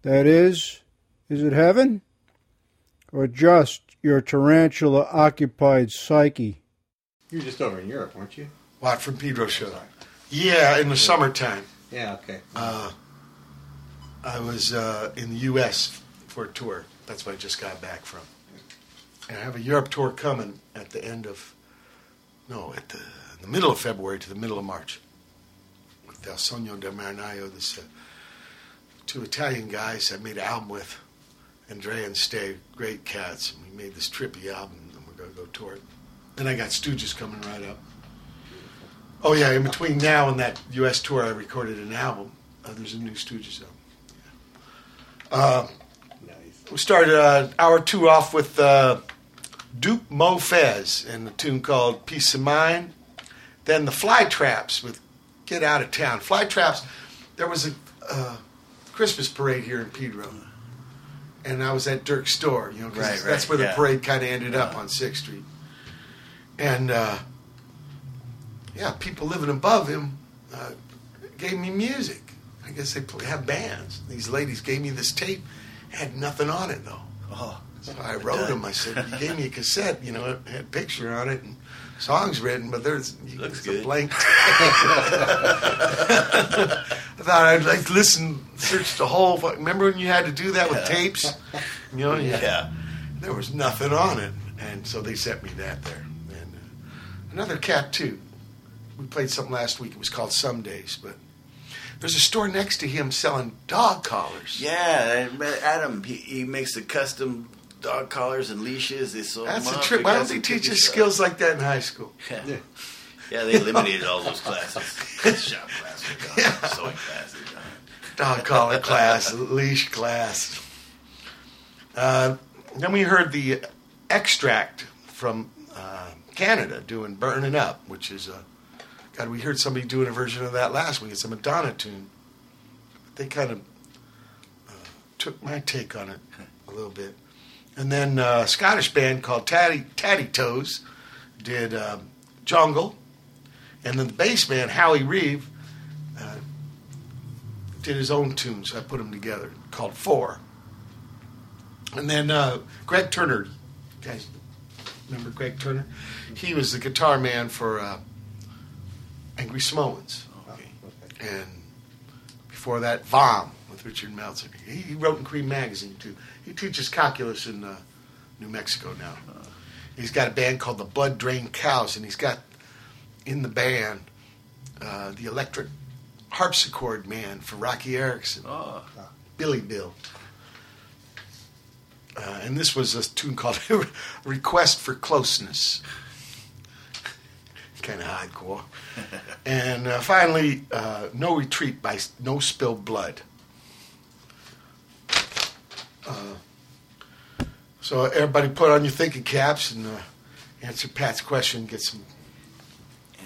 That is, is it heaven? Or just your tarantula occupied psyche? You were just over in Europe, weren't you? Watt from Pedro show? Yeah, in the summertime. Yeah, okay. Uh, I was uh, in the U.S. for a tour. That's what I just got back from. And I have a Europe tour coming at the end of, no, at the, in the middle of February to the middle of March. Del Sogno del Marinaio, this uh, two Italian guys I made an album with, Andrea and Stave, great cats. And we made this trippy album, and we're going to go tour it. Then I got Stooges coming right up. Oh yeah, in between now and that U.S. tour, I recorded an album. Uh, there's a new Stooges album. Yeah. Uh, We started uh, hour two off with uh, Doop Moe Fez and a tune called "Peace of Mind." Then the Fly Traps with "Get Out of Town." Fly Traps. There was a uh, Christmas parade here in Pedro, and I was at Dirk's store. You know, 'cause Right, that's where the yeah. parade kind of ended up on Sixth Street, and. Uh, yeah, people living above him uh, gave me music. I guess they play, have bands. These ladies gave me this tape. It had nothing on it though. Oh, so I wrote them. I said, "You gave me a cassette. You know, it had a picture on it and songs written, but there's Looks a blank." (laughs) I thought I'd like listen, search the whole. Remember when you had to do that with tapes? You know, you- Yeah. There was nothing on it, and so they sent me that there. And uh, another cat too. We played something last week. It was called Some Days, but there's a store next to him selling dog collars. Yeah, Adam. He, he makes the custom dog collars and leashes. They sold That's a trip. Why don't they teach us skills like that in high school? (laughs) Yeah. Yeah, they eliminated all those (laughs) classes. Shop classes, sewing classes. Dog collar class, leash class. Uh, then we heard the extract from uh, Canada doing "Burning Up," which is a God. We heard somebody doing a version of that last week. It's a Madonna tune. They kind of uh, took my take on it a little bit. And then uh, a Scottish band called Tattie Tattie Toes did um, "Jungle," and then the bass man Howie Reeve uh, did his own tunes. I put them together called Four. And then uh, Greg Turner, guys, remember Greg Turner? He was the guitar man for uh, Angry Samoans. And before that, Vom with Richard Meltzer. He, he wrote in Creem Magazine too. He teaches calculus in uh, New Mexico now. He's got a band called the Blood Drain Cows, and he's got in the band uh, the electric harpsichord man for Roky Erickson, Billy Bill. Uh, and this was a tune called (laughs) Request for Closeness. kind of hardcore. (laughs) and uh, finally, uh, No Retreat by No Spilled Blood. Uh, so everybody put on your thinking caps and uh, answer Pat's question, get some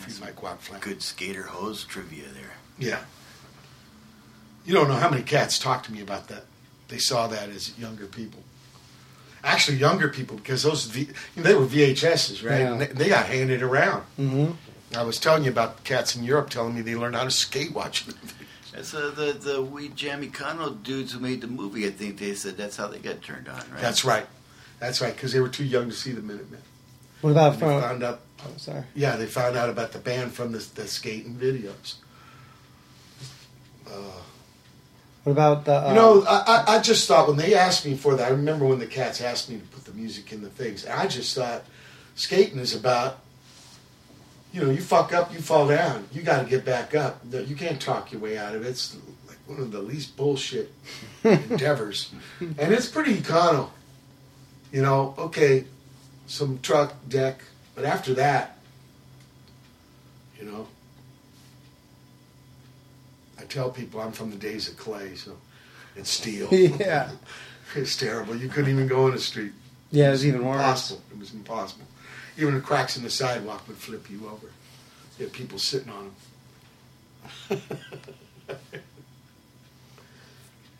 feed my guac flank. Good skater hose trivia there. Yeah. You don't know how many cats talked to me about that. They saw that as younger people. Actually, younger people because those v, they were VHSs, right? Yeah. And they, they got handed around. Mm-hmm. I was telling you about cats in Europe telling me they learned how to skate watching. (laughs) That's uh, the the We Jam Econo dudes who made the movie. I think they said that's how they got turned on, right? That's right. That's right because they were too young to see the Minutemen. What about And they from? found out? Oh, sorry. Yeah, they found out about the band from the, the skating videos. Uh, What about the? Uh, You know, I, I- I just thought when they asked me for that, I remember when the cats asked me to put the music in the things. And I just thought skating is about, you know, you fuck up, you fall down. You got to get back up. No, You can't talk your way out of it. It's like one of the least bullshit (laughs) endeavors. And it's pretty econo. You know, okay, some truck, deck. But after that, you know, I tell people I'm from the days of clay, so and steel. (laughs) Yeah. it's terrible. You couldn't even go in the street. Yeah, it was even worse. Impossible. It was impossible. Even the cracks in the sidewalk would flip you over. You had people sitting on them. (laughs)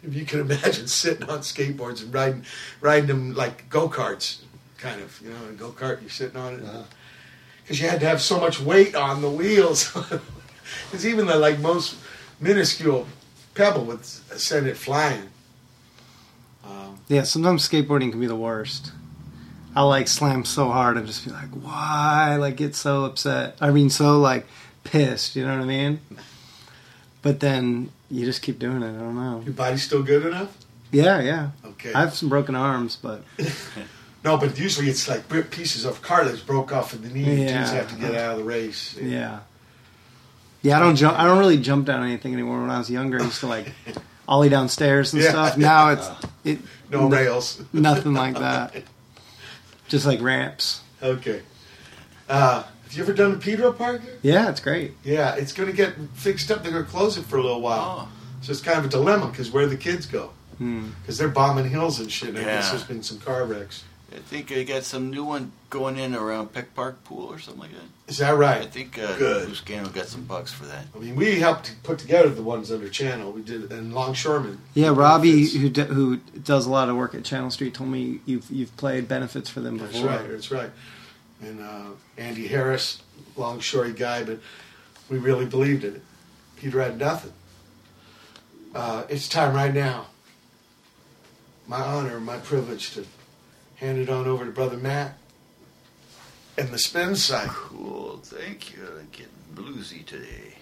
if you can imagine sitting on skateboards and riding, riding them like go karts, kind of. You know, a go kart, you're sitting on it. Uh-huh. because you had to have so much weight on the wheels. (laughs) Because even the like most minuscule pebble would send it flying. Um, yeah, sometimes skateboarding can be the worst. I'll like slam so hard and just be like, why? Like get so upset. I mean, so like pissed. You know what I mean? But then you just keep doing it. I don't know. Your body's still good enough? Yeah, yeah. Okay. I have some broken arms, but (laughs) No, but usually it's like pieces of cartilage broke off in the knee. You Yeah. just have to get out of the race. yeah, yeah. I don't jump. I don't really jump down anything anymore. When I was younger, I used to like (laughs) ollie downstairs and Yeah. stuff. Now it's (laughs) it No n- rails. nothing like that. Just like ramps. Okay. Uh, have you ever done a Pedro Park? Yeah, it's great. Yeah, it's going to get fixed up. They're going to close it for a little while. So it's kind of a dilemma because where the kids go? Hmm. Because they're bombing hills and shit. And I guess Yeah. there's been some car wrecks. I think I got some new one going in around Peck Park Pool or something like that. Is that right? I think uh, Good. Buscano got some bucks for that. I mean, we helped put together the ones under Channel. We did, and Longshoreman. Yeah, Robbie, who d- who does a lot of work at Channel Street, told me you've you've played benefits for them That's before. That's right. That's right. And uh, Andy Harris, longshore guy, but we really believed in it. Peter had nothing. Uh, it's time right now. My honor, my privilege to hand it on over to Brother Matt and the spin cycle. Cool, thank you. I'm getting bluesy today.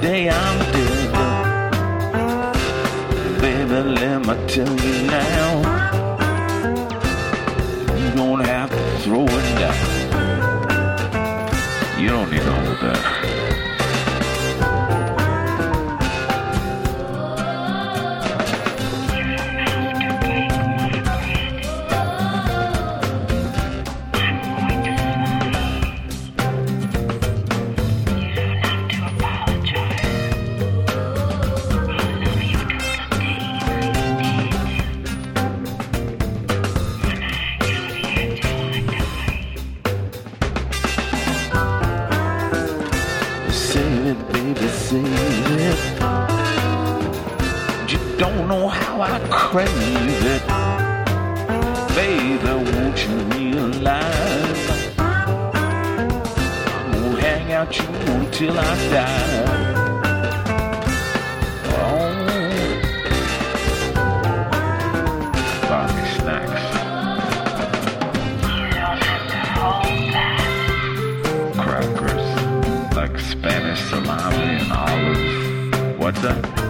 day I'm snacks. Crackers, like Spanish salami and olives. What's up?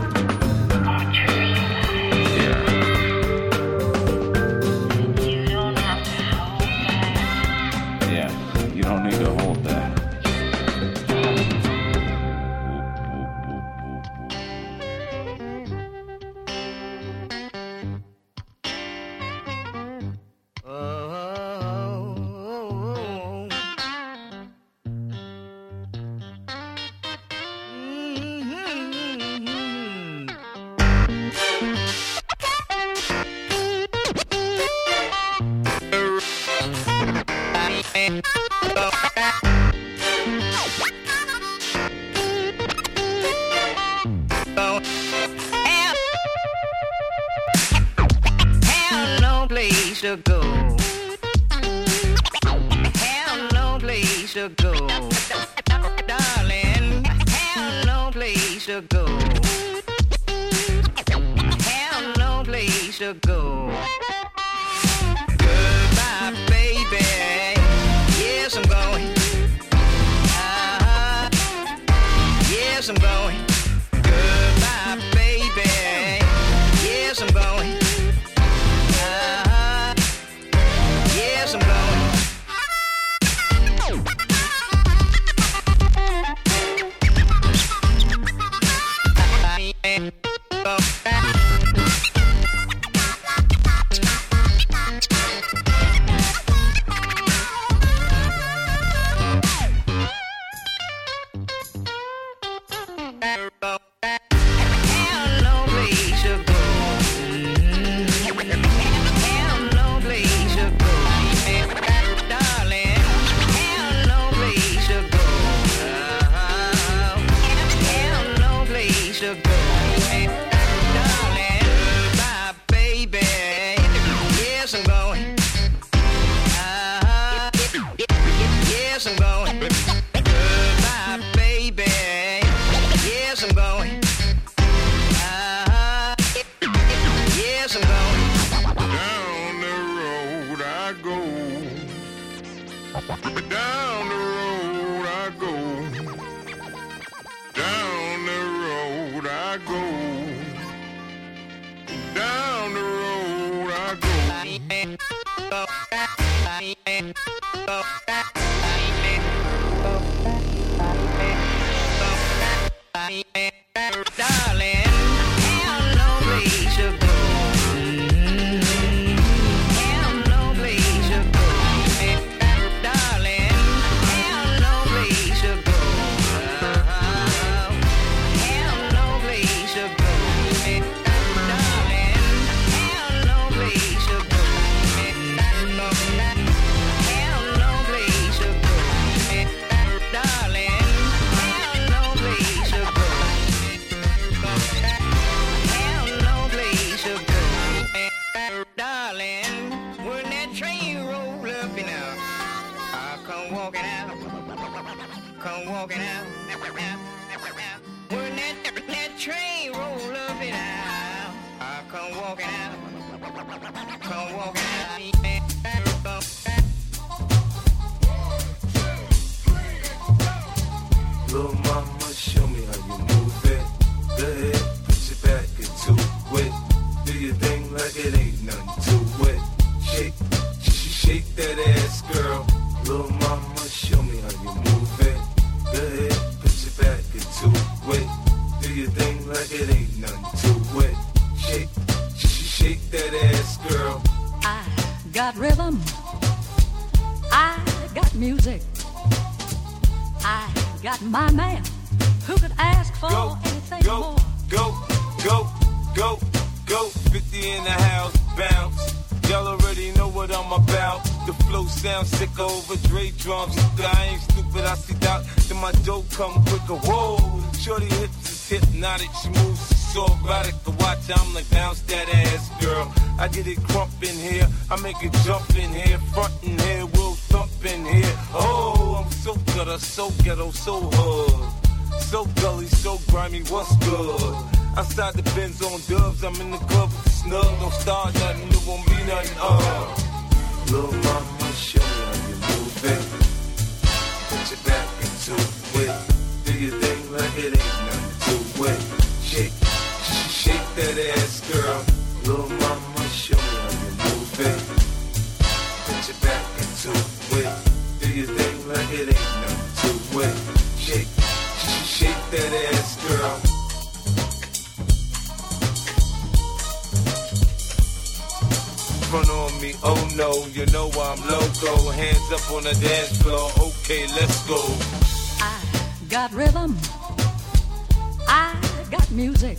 I got music.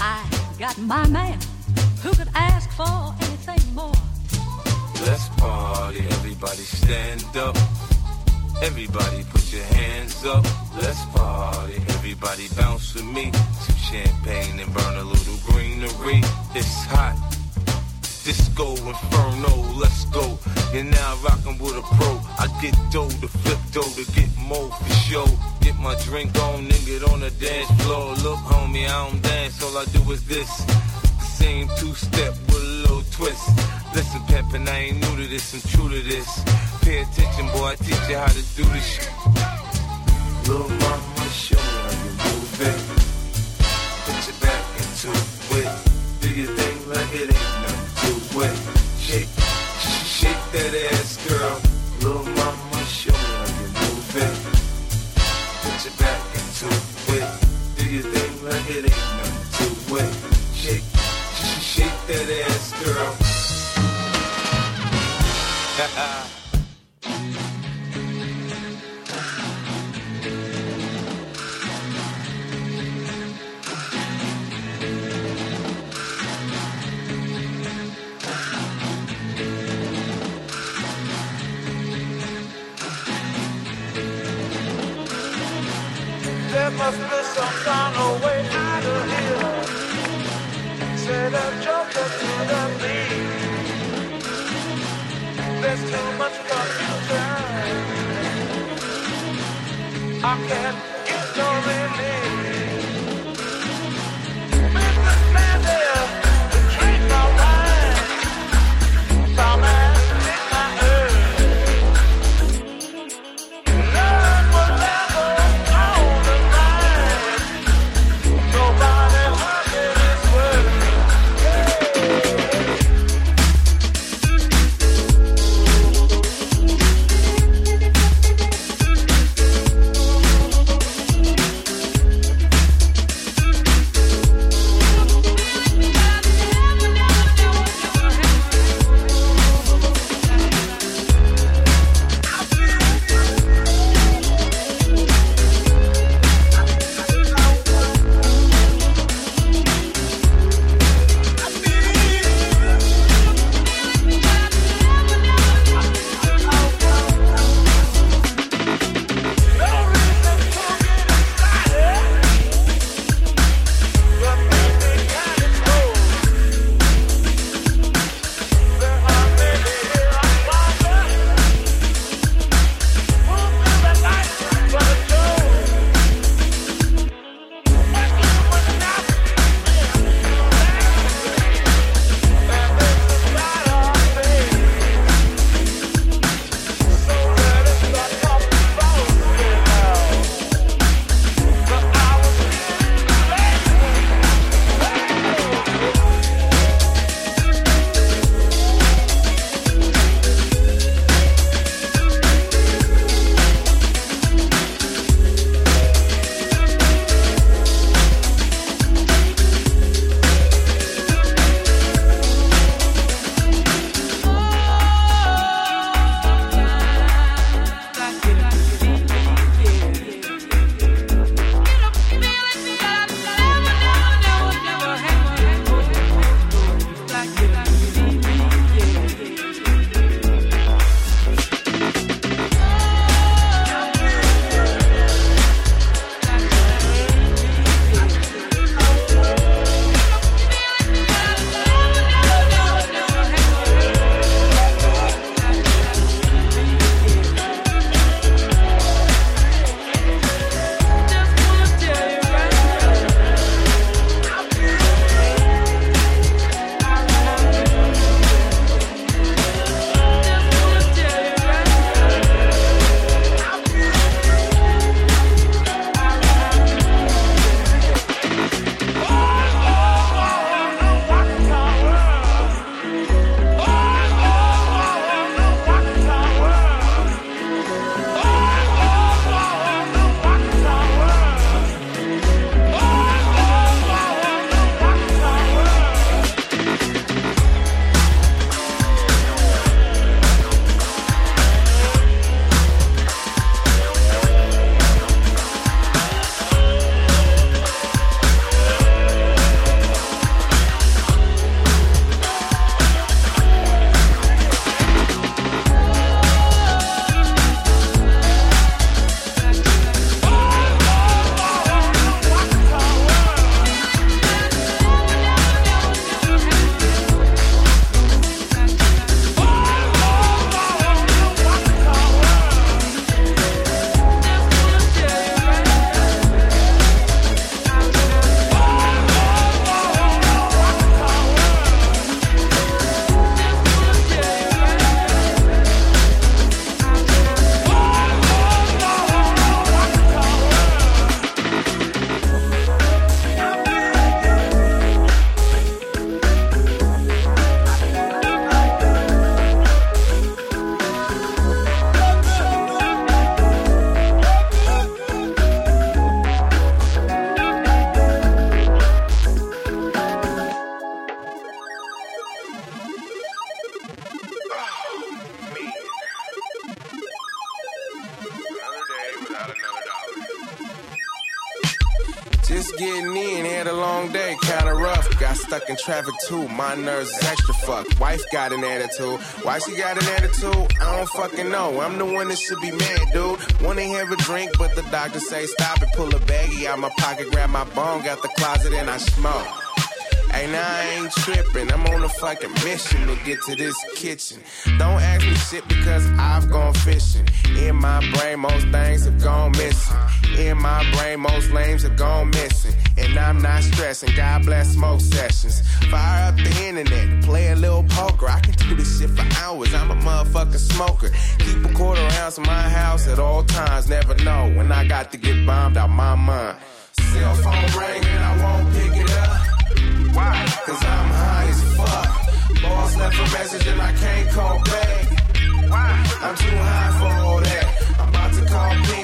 I got my man. Who could ask for anything more? Let's party. Everybody stand up. Everybody put your hands up. Let's party. Everybody bounce with me. Some champagne and burn a little greenery. It's hot. Disco inferno, let's go. And now rockin' with a pro. I get dough to flip dough to get more for show. Sure get my drink on, then get on the dance floor. Look, homie, I don't dance, all I do is this. Same two step with a little twist. Listen, Peppin', I ain't new to this, I'm true to this. Pay attention, boy, I teach you how to do this shit. Little mama, show me how you move it. There must be some kind of way out of here. Say that joker to the beat there's too much love to die. I can't get no relief. Traffic too, my nerves is extra fucked. Wife got an attitude, why she got an attitude? I don't fucking know. I'm the one that should be mad, dude. Wanna have a drink, but the doctor say stop it. Pull a baggie out my pocket, grab my bone, got the closet, and I smoke. Hey, now I ain't tripping. I'm on a fucking mission to get to this kitchen. Don't ask me shit because I've gone fishing. In my brain, most things have gone missing. In my brain, most lames have gone missing. And I'm not stressing. God bless smoke sessions. Fire up the internet, play a little poker. I can do this shit for hours. I'm a motherfucking smoker. Keep a quarter ounce in my house at all times. Never know when I got to get bombed out my mind. Cell phone ring and I won't pick it up. Why? Cause I'm high as fuck. Boss left a message and I can't call back. Why? I'm too high for all that. I'm about to call Pink Dot, dude. I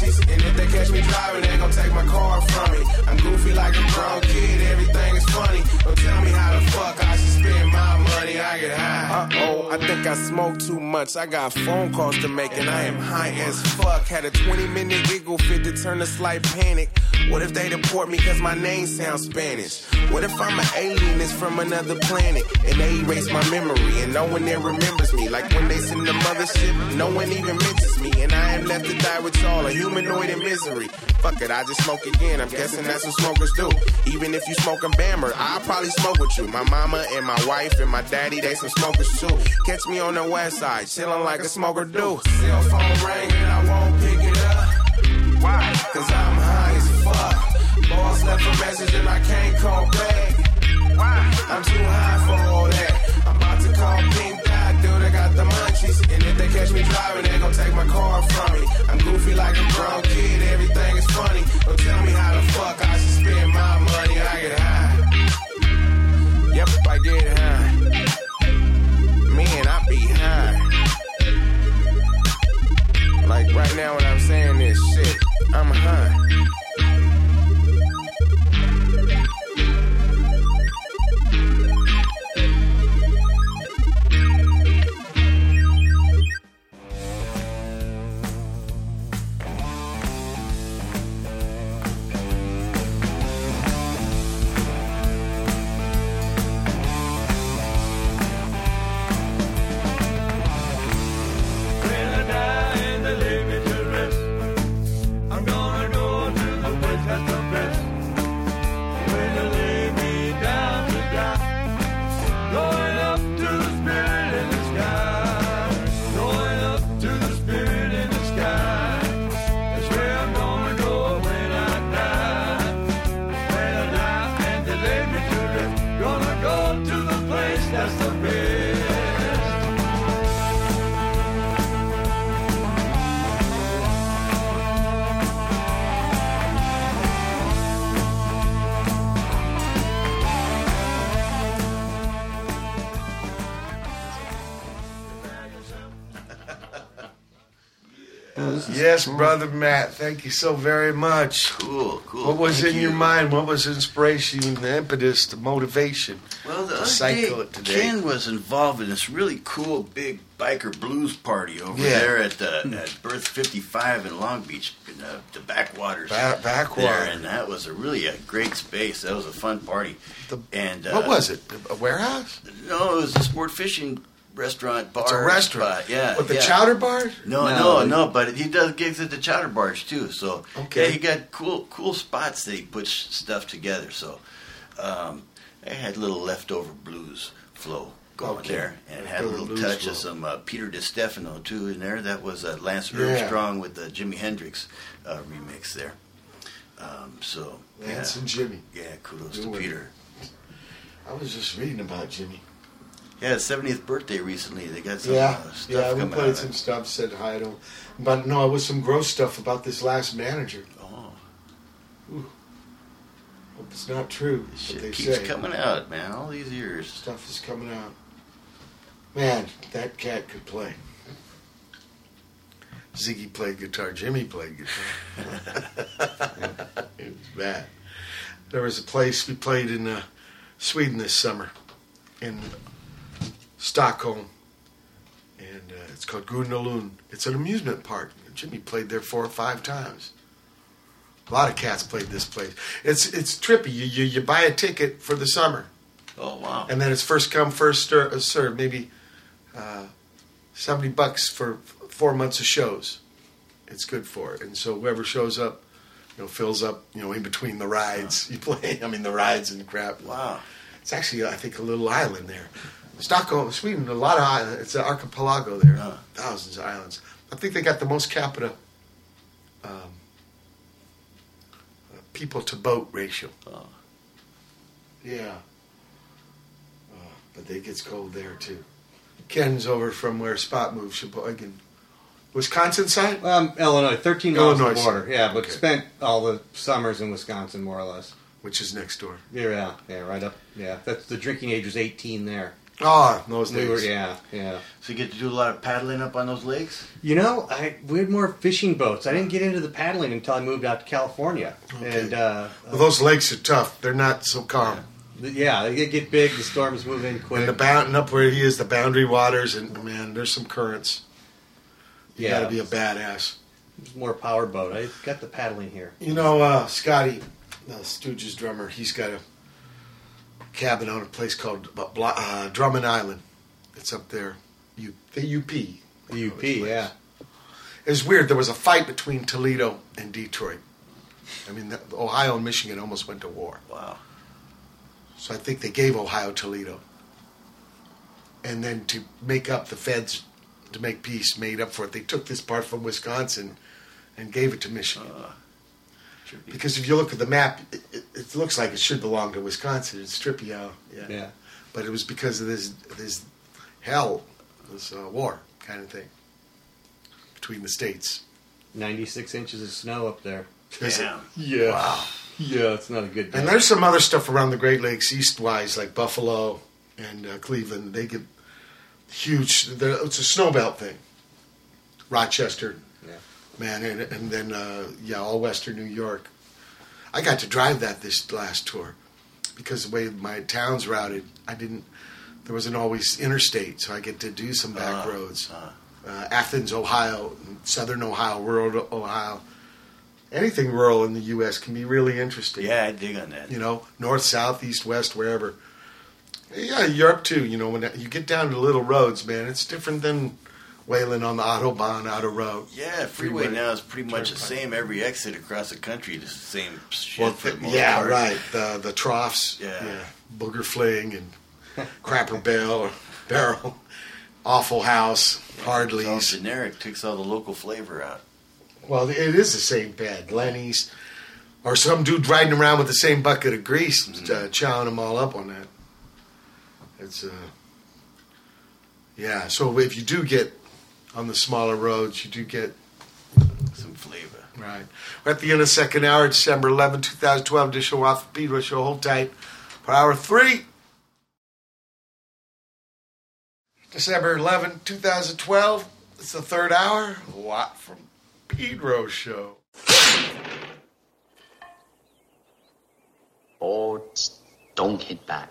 got. And if they catch me driving, they gon' take my car from me. I'm goofy like a grown kid, everything is funny. Don't tell me how the fuck I should spend my money. I get high. Uh oh, I think I smoked too much. I got phone calls to make and I am high as fuck. Had a 20 minute giggle fit to turn to slight panic. What if they deport me cause my name sounds Spanish? What if I'm an alien that's from another planet and they erase my memory and no one there remembers me? Like when they send the mothership, no one even mentions me and I am left to die with y'all, a humanoid in misery. Fuck it, I just smoke again. I'm guessing that's what smokers do. Even if you smoking Bammer, I'll probably smoke with you. My mama and my wife and my daddy, they some smokers too. Catch me on the west side, chilling like a smoker do. Cell phone ring and I won't pick it up. Why? Cause I'm high as fuck. Boss left a message and I can't call back. Why? I'm too high for all that. I'm about to call Pink the munchies. And if they catch me driving, they gon' take my car from me. I'm goofy like a grown kid, everything is funny. Don't tell me how the fuck I should spend my money. I get high. Yep, I get high. Man, I be high. Like right now when I'm saying this shit, I'm high. Yes, brother Matt. Thank you so very much. Cool, cool. What was Thank in you. your mind? What was inspiration, the impetus, the motivation? Well, the other cycle day, it today. Ken was involved in this really cool big biker blues party over Yeah. there at, uh, at Berth 55 in Long Beach, in uh, the backwaters. Ba- backwater. There, and that was a really a great space. That was a fun party. and uh, what was it? A warehouse? No, it was a sport fishing restaurant bar. It's a restaurant. spot, Yeah. With the yeah. chowder bars? No, no, no, But he does gigs at the chowder bars too. So Okay. yeah, he got cool, cool spots that he puts stuff together. So um, I had a little leftover blues flow going Okay. there, and it had a little touch flow. of some uh, Peter DiStefano too in there. That was uh, Lance Yeah. Armstrong with the Jimi Hendrix uh, remix there. Um, so Lance yeah. and Jimmy. Yeah, kudos Doing to it. Peter. I was just reading about Jimmy. Yeah, his 70th birthday recently. They got some Yeah, uh, stuff yeah, we played out. some stuff, said hi to him. But no, it was some gross stuff about this last manager. Oh. Ooh. Hope it's not true. Shit what they keeps say. coming out, man. All these years. Stuff is coming out. Man, that cat could play. Ziggy played guitar. Jimmy played guitar. (laughs) it was bad. There was a place we played in uh, Sweden this summer, in Stockholm, and uh, it's called Gröna Lund. It's an amusement park. Jimmy played there four or five times. A lot of cats played this place. It's it's trippy. You you, you buy a ticket for the summer, Oh wow. and then it's first come first stir, uh, serve. Maybe uh, seventy bucks for four months of shows. It's good for it, and so whoever shows up, you know, fills up. You know, in between the rides (laughs) you play. I mean, the rides and crap. Wow. It's actually, I think, a little island there. Stockholm, Sweden, a lot of islands. It's an archipelago there, thousands of islands. I think they got the most capita um, uh, people to boat ratio. Yeah. Uh, but it gets cold there too. Ken's over from where Spot moved, Sheboygan. Wisconsin side? Um, Illinois, 13 miles Illinois. border. Yeah, but Okay. spent all the summers in Wisconsin, more or less. Which is next door. Yeah, yeah, right up. Yeah, that's the drinking age was 18 there. Ah, those we days. were, yeah, yeah. So you get to do a lot of paddling up on those lakes. You know, I we had more fishing boats. I didn't get into the paddling until I moved out to California. Okay. And uh, Well, those lakes are tough. They're not so calm. yeah, they get- big. The storms move in quick. And the bound and up where he is, the boundary waters, and man, there's some currents. You Yeah. got to be a badass. It's more power boat. I got the paddling here. You know, uh, Scotty, the Stooges drummer, he's got a cabin on a place called uh, Bla- uh, Drummond Island. It's up there, U- the UP. The UP, yeah. It's weird. There was a fight between Toledo and Detroit. I mean, the, Ohio and Michigan almost went to war. Wow. So I think they gave Ohio Toledo. And then to make up the feds, to make peace, made up for it, they took this part from Wisconsin and gave it to Michigan. Because if you look at the map, it, it, it looks like it should belong to Wisconsin. It's trippy yeah. Yeah. But it was because of this, this hell, this uh, war kind of thing between the states. 96 inches of snow up there. it? Damn. Yeah. Wow. Yeah, it's not a good day. And there's some other stuff around the Great Lakes east-wise, like Buffalo and uh, Cleveland. They get huge. It's a snow belt thing. Rochester, Yeah. Man, and, and then uh, yeah, all Western New York. I got to drive that this last tour because the way my town's routed, I didn't. There wasn't always interstate, so I get to do some back Uh, roads. Uh, Athens, Ohio, Southern Ohio, rural Ohio. Anything rural in the U.S. can be really interesting. Yeah, I dig on that. You know, north, south, east, west, wherever. Yeah, Europe too. You know, when you get down to little roads, man, it's different than wailing on the autobahn, auto road. Yeah, freeway, now is pretty much the same. Every exit across the country is the same shit. Well, the yeah, part. right. The the troughs. Yeah. Booger fling and crapper bell or barrel, awful house, It's all Hardleys. generic. Takes all the local flavor out. Well, it is the same bed, Lenny's, or some dude riding around with the same bucket of grease, uh, chowing them all up on that. It's uh, yeah. So if you do get on the smaller roads, you do get Some flavor. Right. We're at the end of the second hour, December 11, 2012, edition of Off the Beat. Show. Hold tight for hour three. December 11, 2012. It's the third hour. Watt from Pedro Show. Or don't hit back.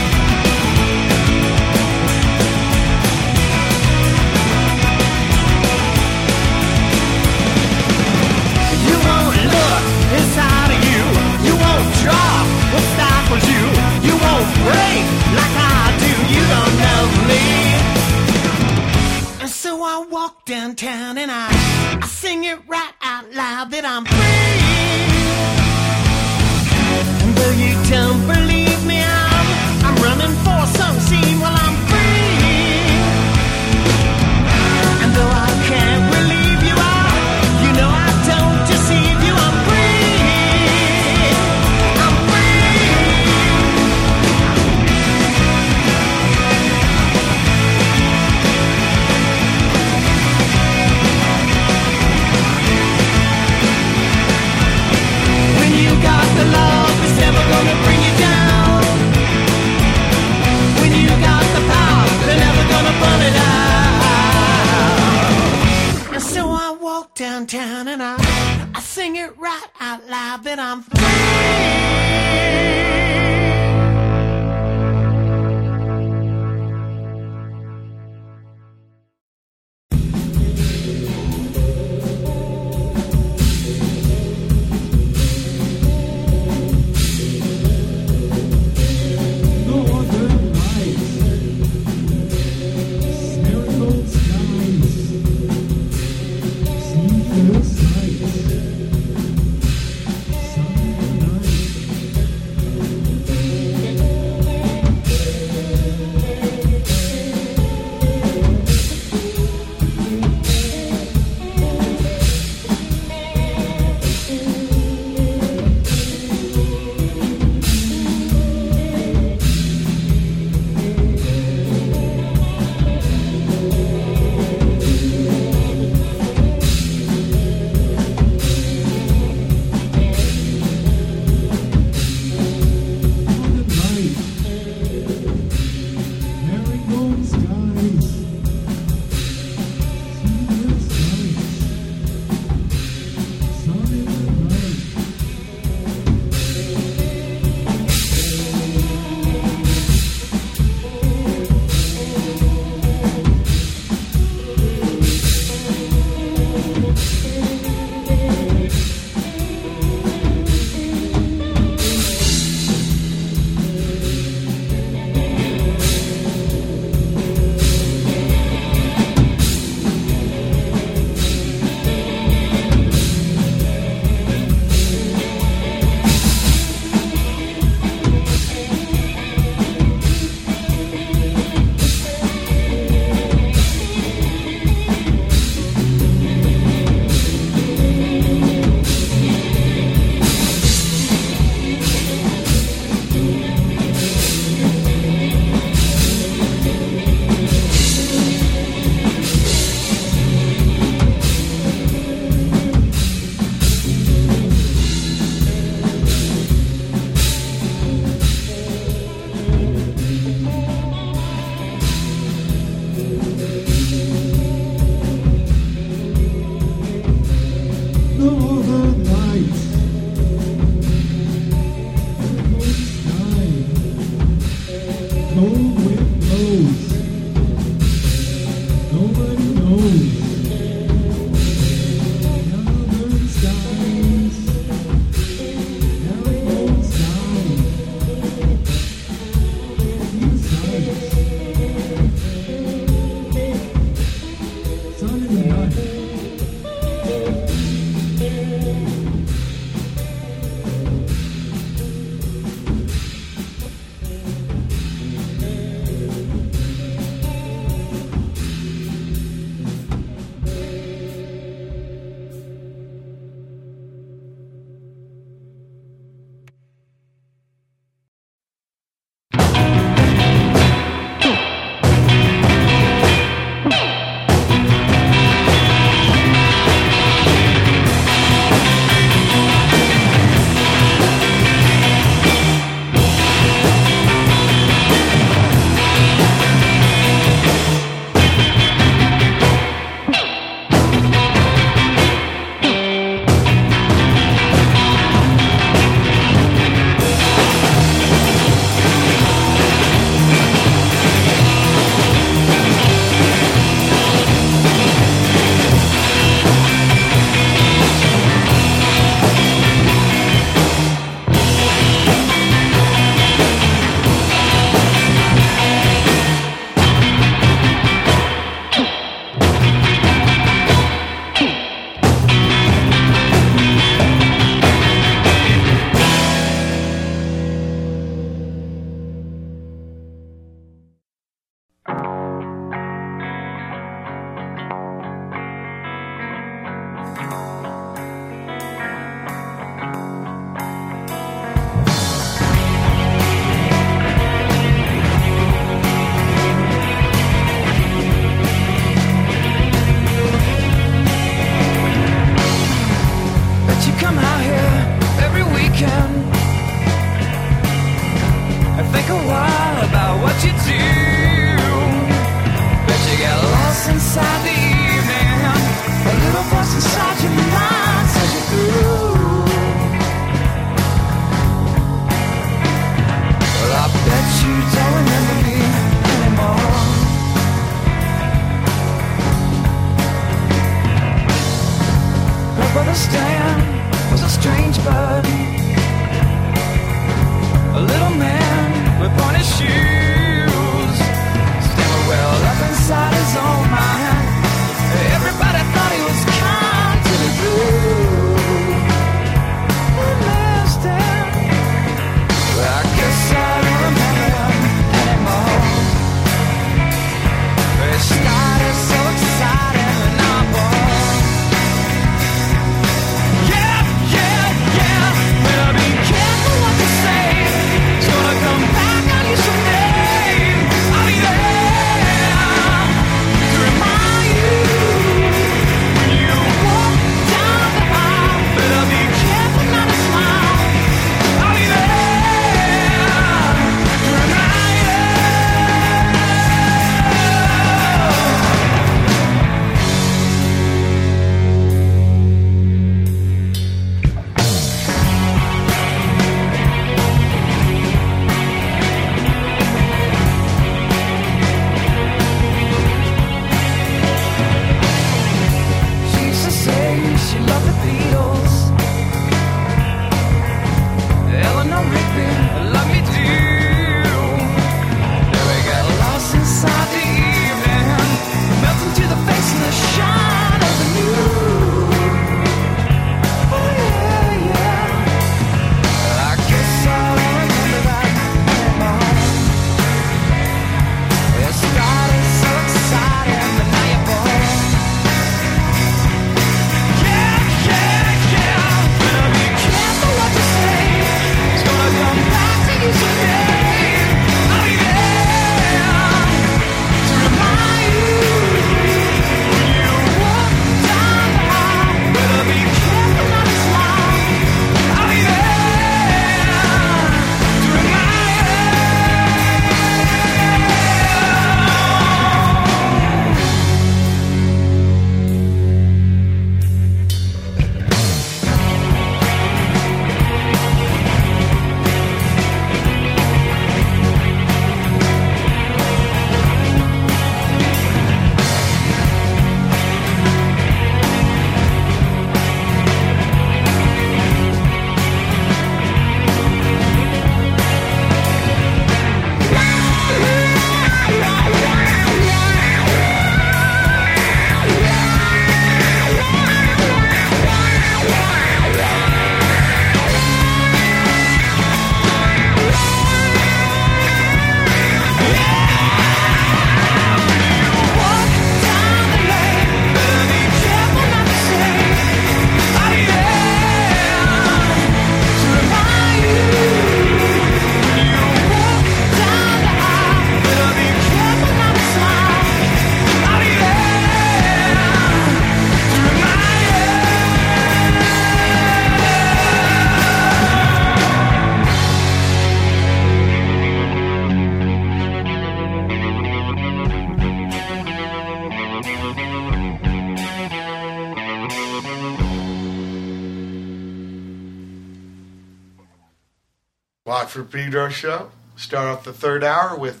Watt from Pedro Show. Start off the third hour with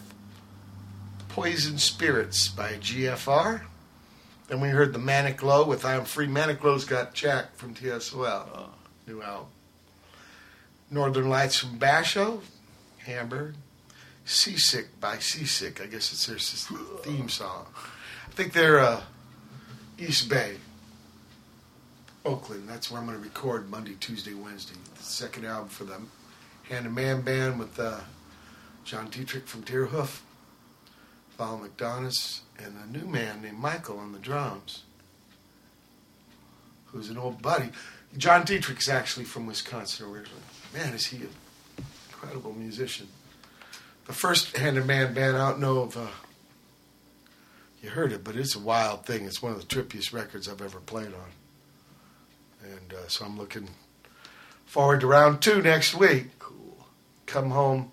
Poison Spirits by GFR. Then we heard the Manic Low with I Am Free. Manic Low's got Jack from TSOL. New album. Northern Lights from Basho, Hamburg. Seasick by Seasick. I guess it's their theme song. I think they're uh, East Bay, Oakland. That's where I'm going to record Monday, Tuesday, Wednesday. The second album for them. And Man Band with uh, John Dieterich from Deerhoof, Val McDonough, and a new man named Michael on the drums, who's an old buddy. John Dieterich's actually from Wisconsin originally. Man, is he an incredible musician. The first Hand and Man band, I don't know if uh, you heard it, but it's a wild thing. It's one of the trippiest records I've ever played on. And uh, so I'm looking forward to round two next week. Come home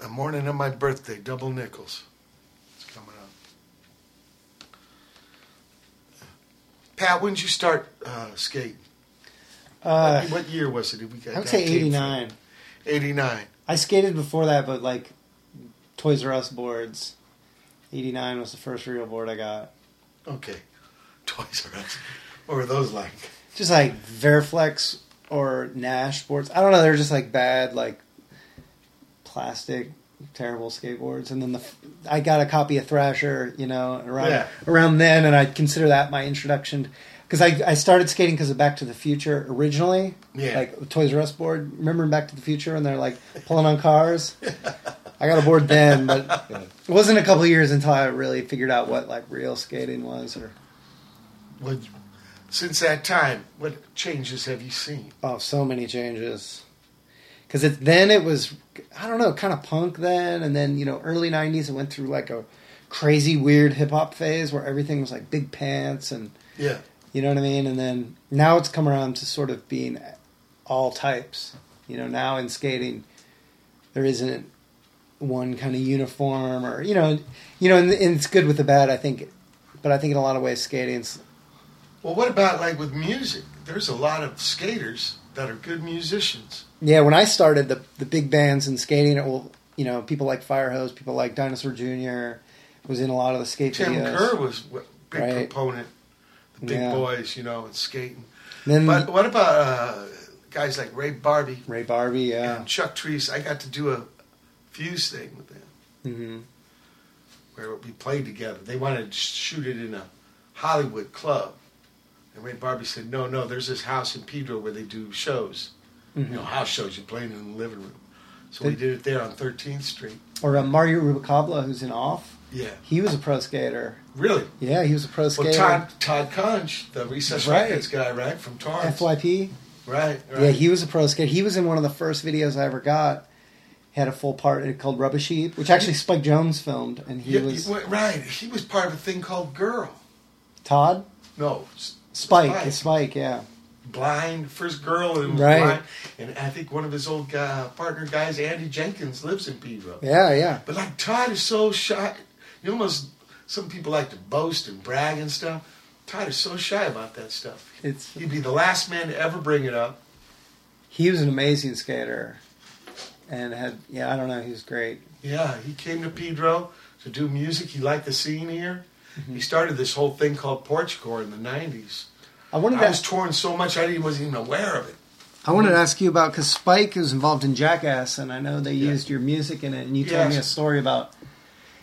the morning of my birthday, double nickels. It's coming up. Pat, when did you start uh, skating? Uh, what, what year was it? Did we get I would say 89. 89. I skated before that, but like Toys R Us boards. 89 was the first real board I got. Okay. (laughs) Toys R Us. What were those like? Just like Veriflex or Nash boards. I don't know. They're just like bad, like plastic, terrible skateboards. And then the I got a copy of Thrasher, you know, around Yeah. around then, and I consider that my introduction because I I started skating because of Back to the Future originally. Yeah. Like Toys R Us board. Remember Back to the Future and they're like pulling on cars. (laughs) I got a board then, but (laughs) it wasn't a couple of years until I really figured out what like real skating was or. What, since that time, what changes have you seen? Oh, so many changes. Because it, then it was, I don't know, kind of punk then, and then you know, early '90s it went through like a crazy, weird hip hop phase where everything was like big pants and Yeah. you know what I mean. And then now it's come around to sort of being all types. You know, now in skating, there isn't one kind of uniform or you know, you know, and, and it's good with the bad. I think, but I think in a lot of ways, skating's Well, what about like with music? There's a lot of skaters that are good musicians. Yeah, when I started, the the big bands in skating, well, you know, people like Firehose, people like Dinosaur Jr. was in a lot of the skate Tim videos. Kerr was a big Right. proponent. The big Yeah. boys, you know, and skating. Then- but what about uh, guys like Ray Barbee? Ray Barbee, yeah. And Chuck Treece. I got to do a fuse thing with them hmm where we played together. They wanted to shoot it in a Hollywood club. And Ray Barbee said, no, no, there's this house in Pedro where they do shows. Mhm. You know, house shows. You're playing in the living room. So we did it there on 13th Street. Or uh, Mario Rubalcaba, who's in Off. Yeah. He was a pro skater. Really? Yeah, he was a pro skater. Well, Todd, Todd Conch, the Recess Right. Records guy, right? From Torrance. FYP. Right, right. Yeah, he was a pro skater. He was in one of the first videos I ever got. He had a full part in called Rubbish Heap, which actually Spike Jonze filmed, and he Yeah, was right. He was part of a thing called Girl. Todd No, Spike. Spike. Spike, yeah. blind, first girl, and Right. blind. And I think one of his old guy, uh, partner guys, Andy Jenkins, lives in Pedro. Yeah, yeah. But like Todd is so shy. You almost some people like to boast and brag and stuff. Todd is so shy about that stuff. It's He'd be the last man to ever bring it up. he was an amazing skater, and had yeah, I don't know, he was great. Yeah, he came to Pedro to do music. He liked the scene here. Mm-hmm. He started this whole thing called Porchcore in the '90s. I wanted I was torn so much I didn't, wasn't even aware of it. I wanted to ask you about because Spike was involved in Jackass, and I know they used your music in it, and you told me a story about,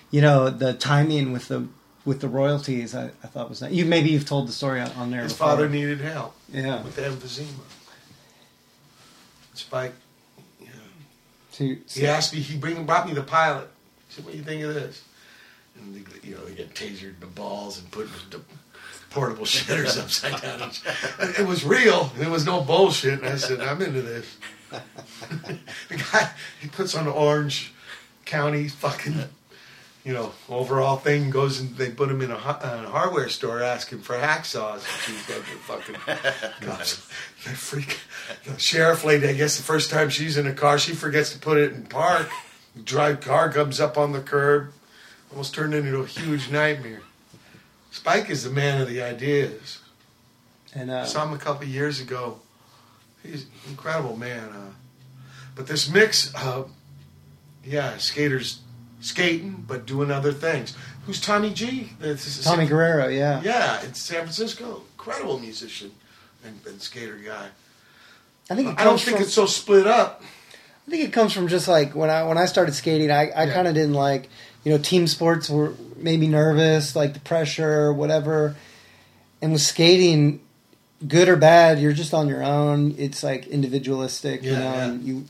you know, the timing with the with the royalties. I, I thought was that you maybe you've told the story on, on there. His before. father needed help. Yeah. With emphysema. Spike. To, He asked me. He bring, brought me the pilot. He said, "What do you think of this?" And you know, they get tasered in the balls and put the portable (laughs) shitters upside down. It was real. There was no bullshit. And I said, "I'm into this." (laughs) the guy he puts on the Orange County fucking, you know, overall thing. Goes and they put him in a, hu- uh, a hardware store asking for hacksaws. She's got the fucking (laughs) goes, freak. The sheriff lady. I guess the first time she's in a car, she forgets to put it in park. The drive car comes up on the curb, almost turned into a huge nightmare. Spike is the man of the ideas. And uh, Saw him a couple of years ago. He's an incredible man. Uh, But this mix, uh, yeah, skaters skating but doing other things. Who's Tommy G? This is- Tommy Guerrero, yeah. Yeah, in San Francisco, incredible musician and, and skater guy. I think I don't think from- it's so split up. I think it comes from just like when I when I started skating, I, I kind of didn't like you know team sports were made me nervous, like the pressure, whatever. And with skating, good or bad, you're just on your own. It's like individualistic, you Yeah, know, yeah. and you.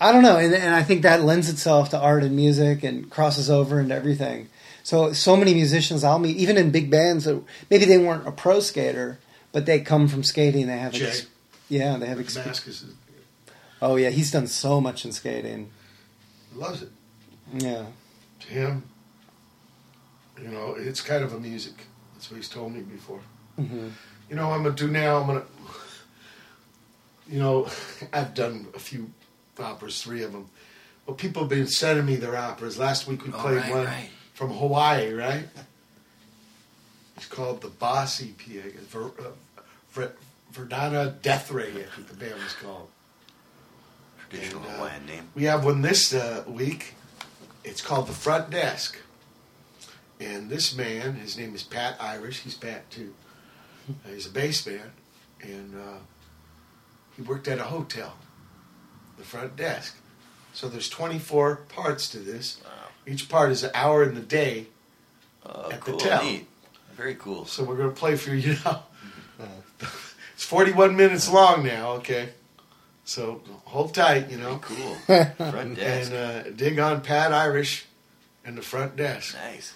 I don't know, and, and I think that lends itself to art and music and crosses over into everything. So so many musicians I'll meet, even in big bands that maybe they weren't a pro skater, but they come from skating. They have, ex- yeah, they have experience. Oh yeah, he's done so much in skating. loves it. Yeah. To him, you know, it's kind of a music. That's what he's told me before. hmm You know, what I'm gonna do now. I'm gonna, you know, (laughs) I've done a few operas, three of them. Well, people have been sending me their operas. Last week we Oh, played right, one right. from Hawaii, right? It's called the Boss EP. Ver, uh, Ver, Verdana Death Ray, I think the band was called. Traditional And, uh, Hawaiian name. We have one this uh, week. It's called The Front Desk. And this man, his name is Pat Irish. He's Pat too. Uh, he's a bass man. And uh, he worked at a hotel, the front desk. So there's 24 parts to this. Each part is an hour in the day Oh, at cool. the tel. Neat. Very cool. So we're going to play for you (laughs) now. (laughs) it's 41 minutes long now, okay? So hold tight, you know. Cool. (laughs) Front desk. And uh, dig on Pat Irish and the front desk. Nice.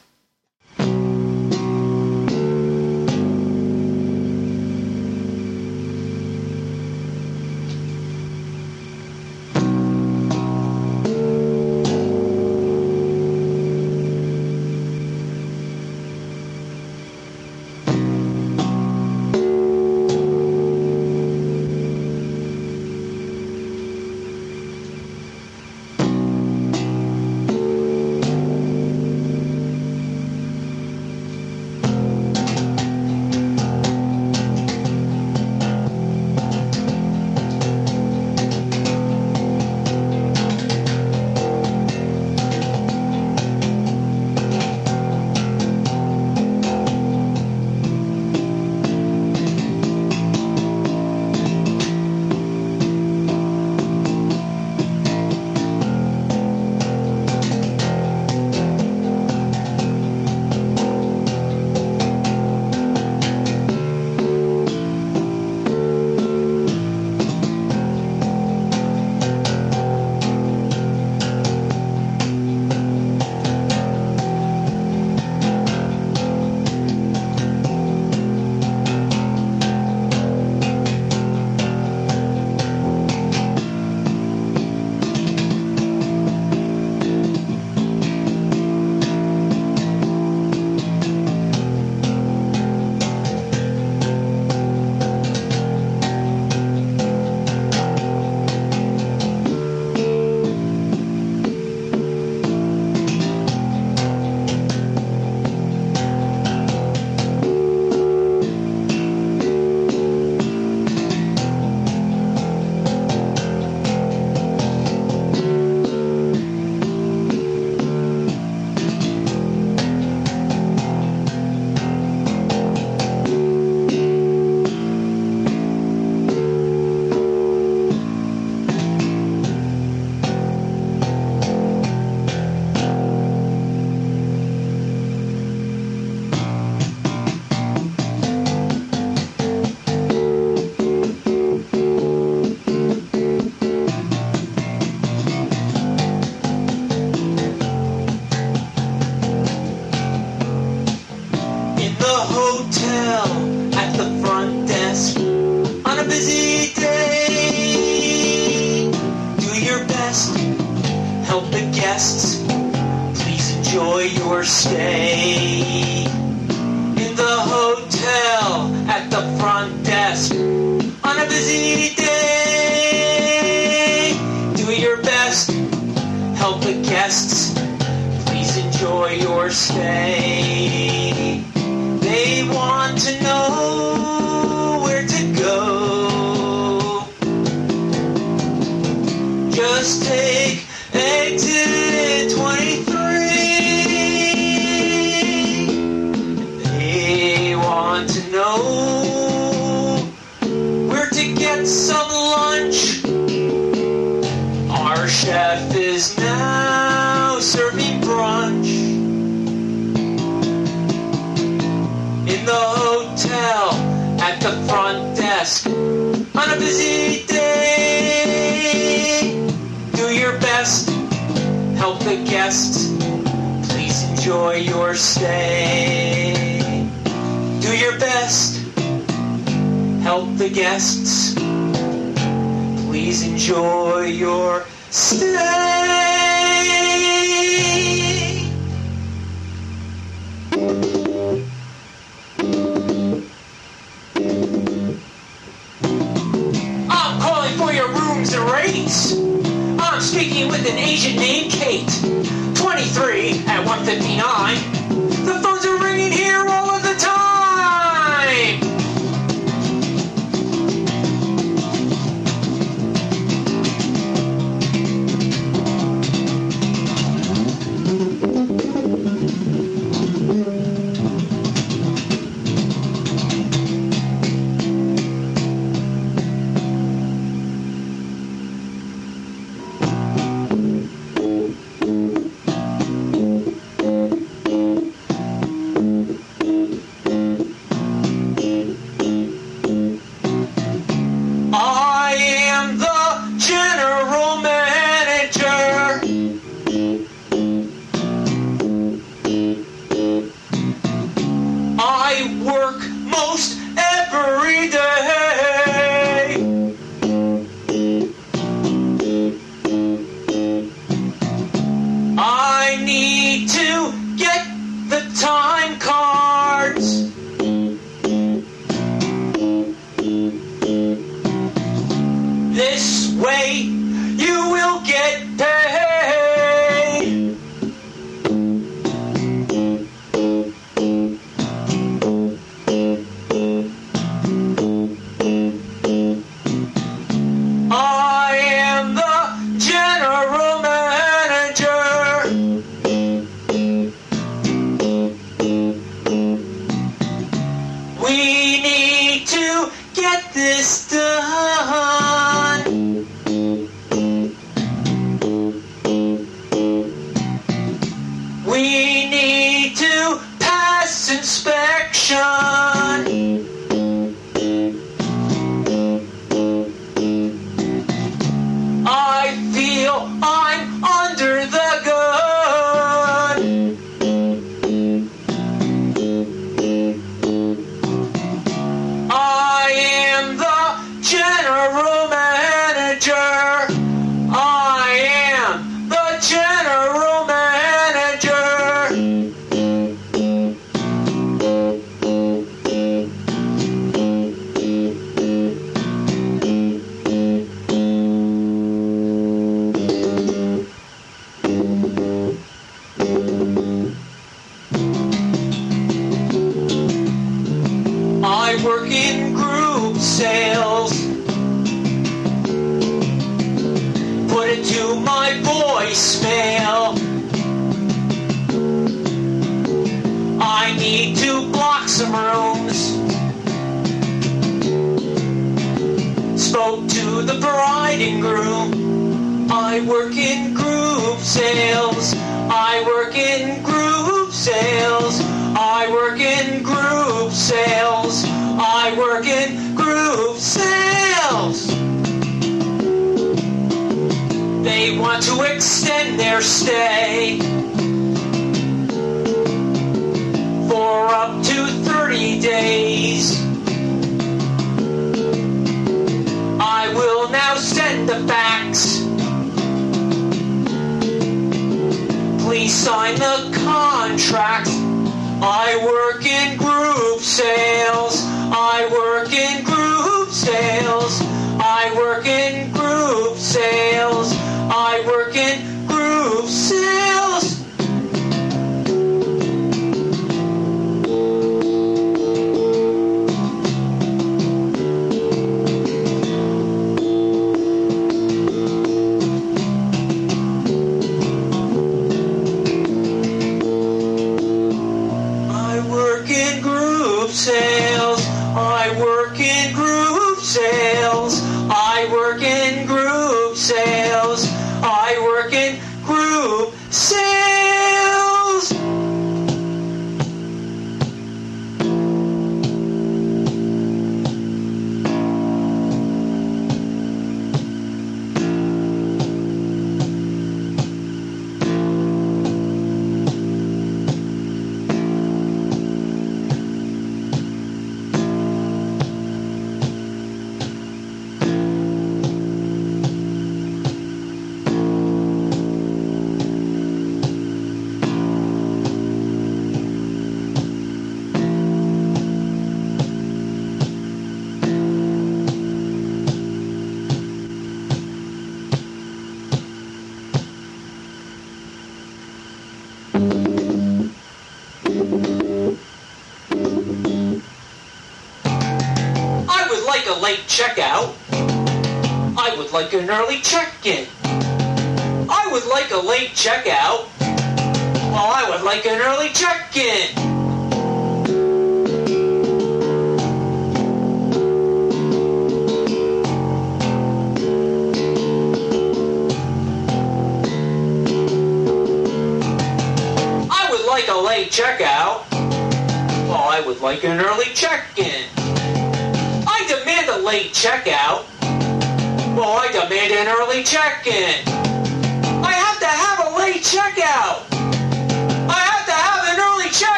an early check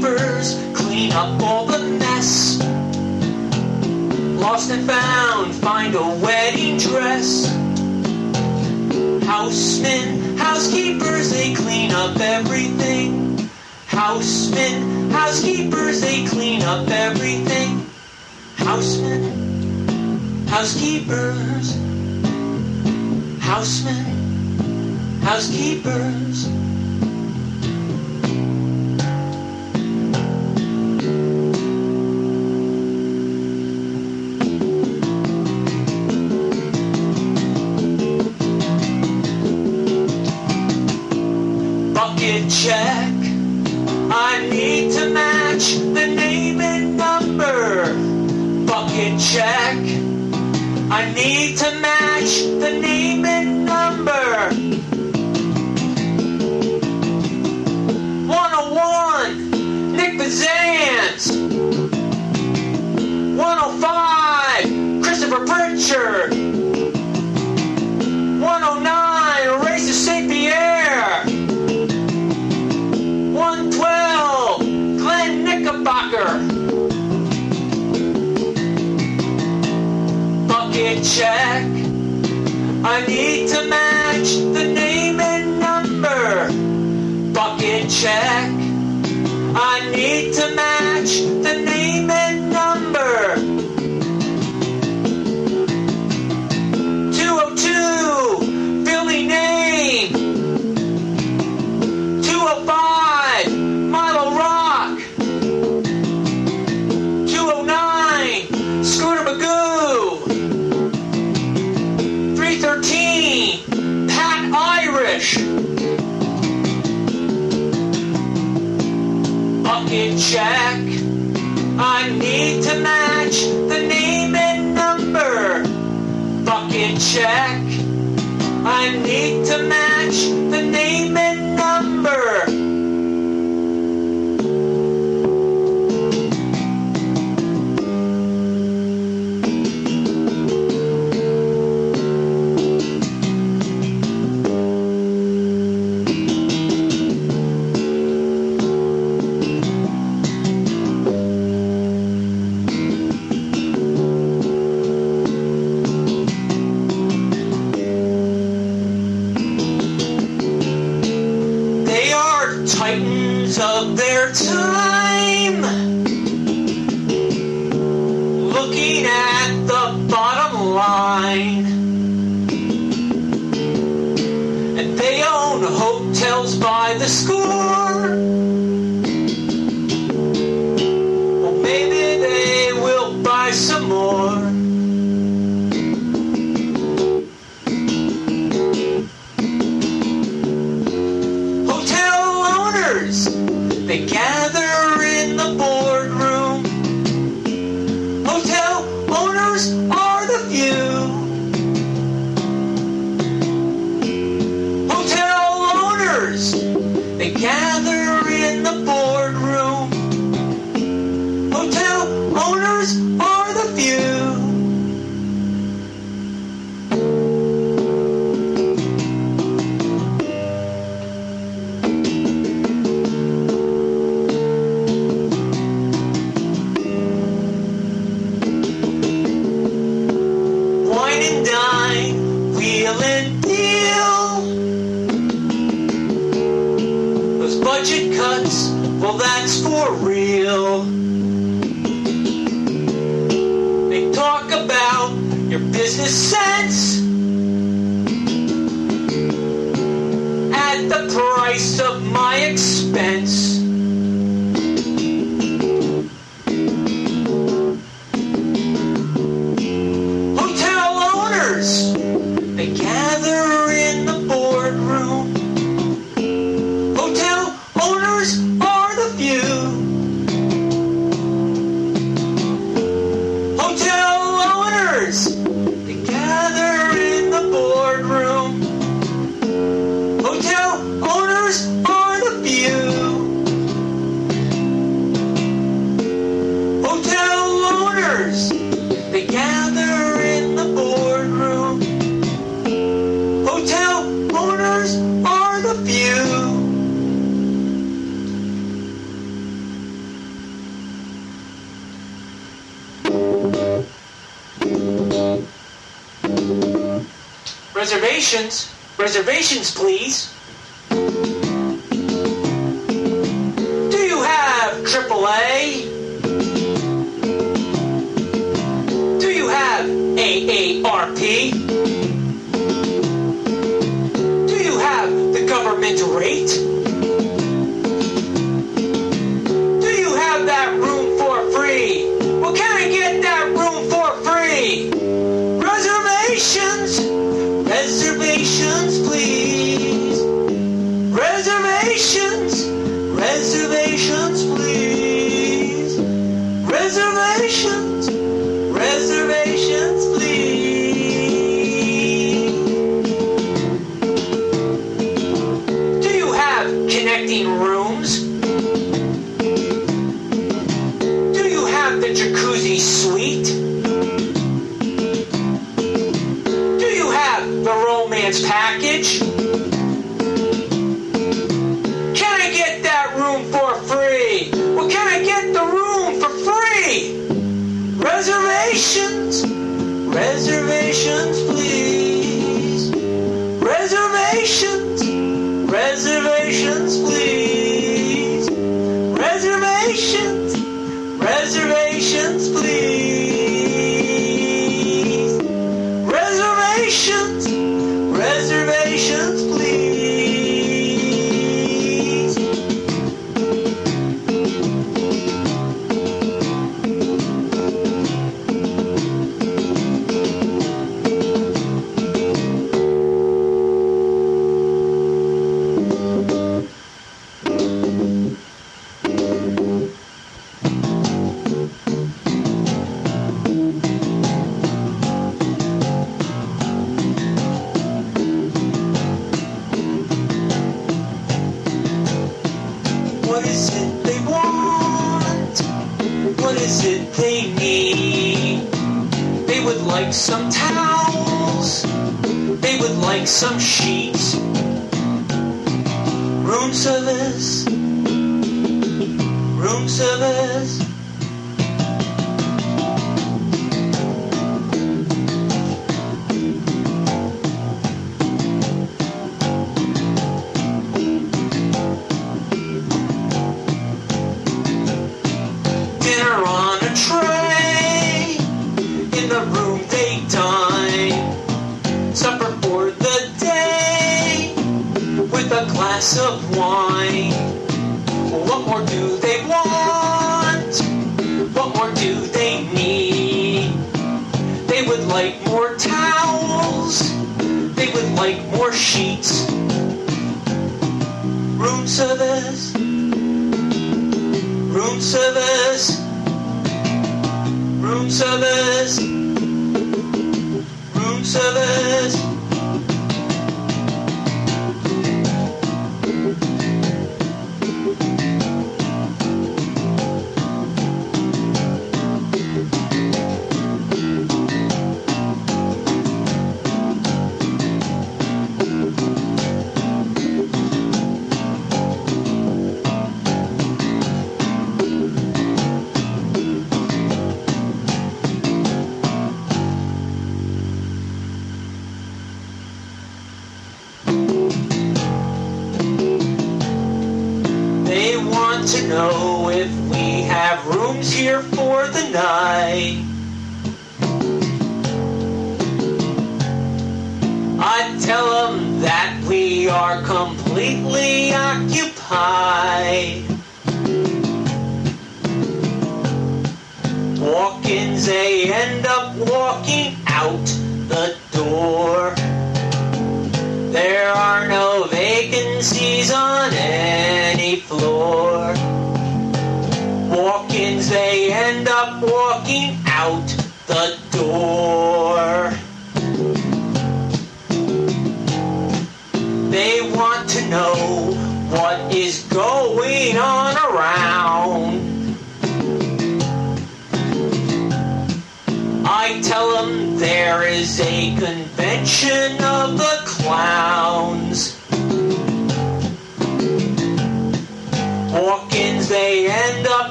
keepers clean up all the mess. Lost and found, find a wedding dress. Housemen, housekeepers, they clean up everything. Housemen, housekeepers, they clean up everything. Housemen, housekeepers, housemen, housekeepers. Yeah.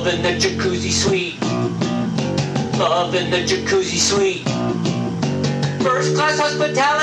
Love in the jacuzzi suite. Love in the jacuzzi suite. First class hospitality.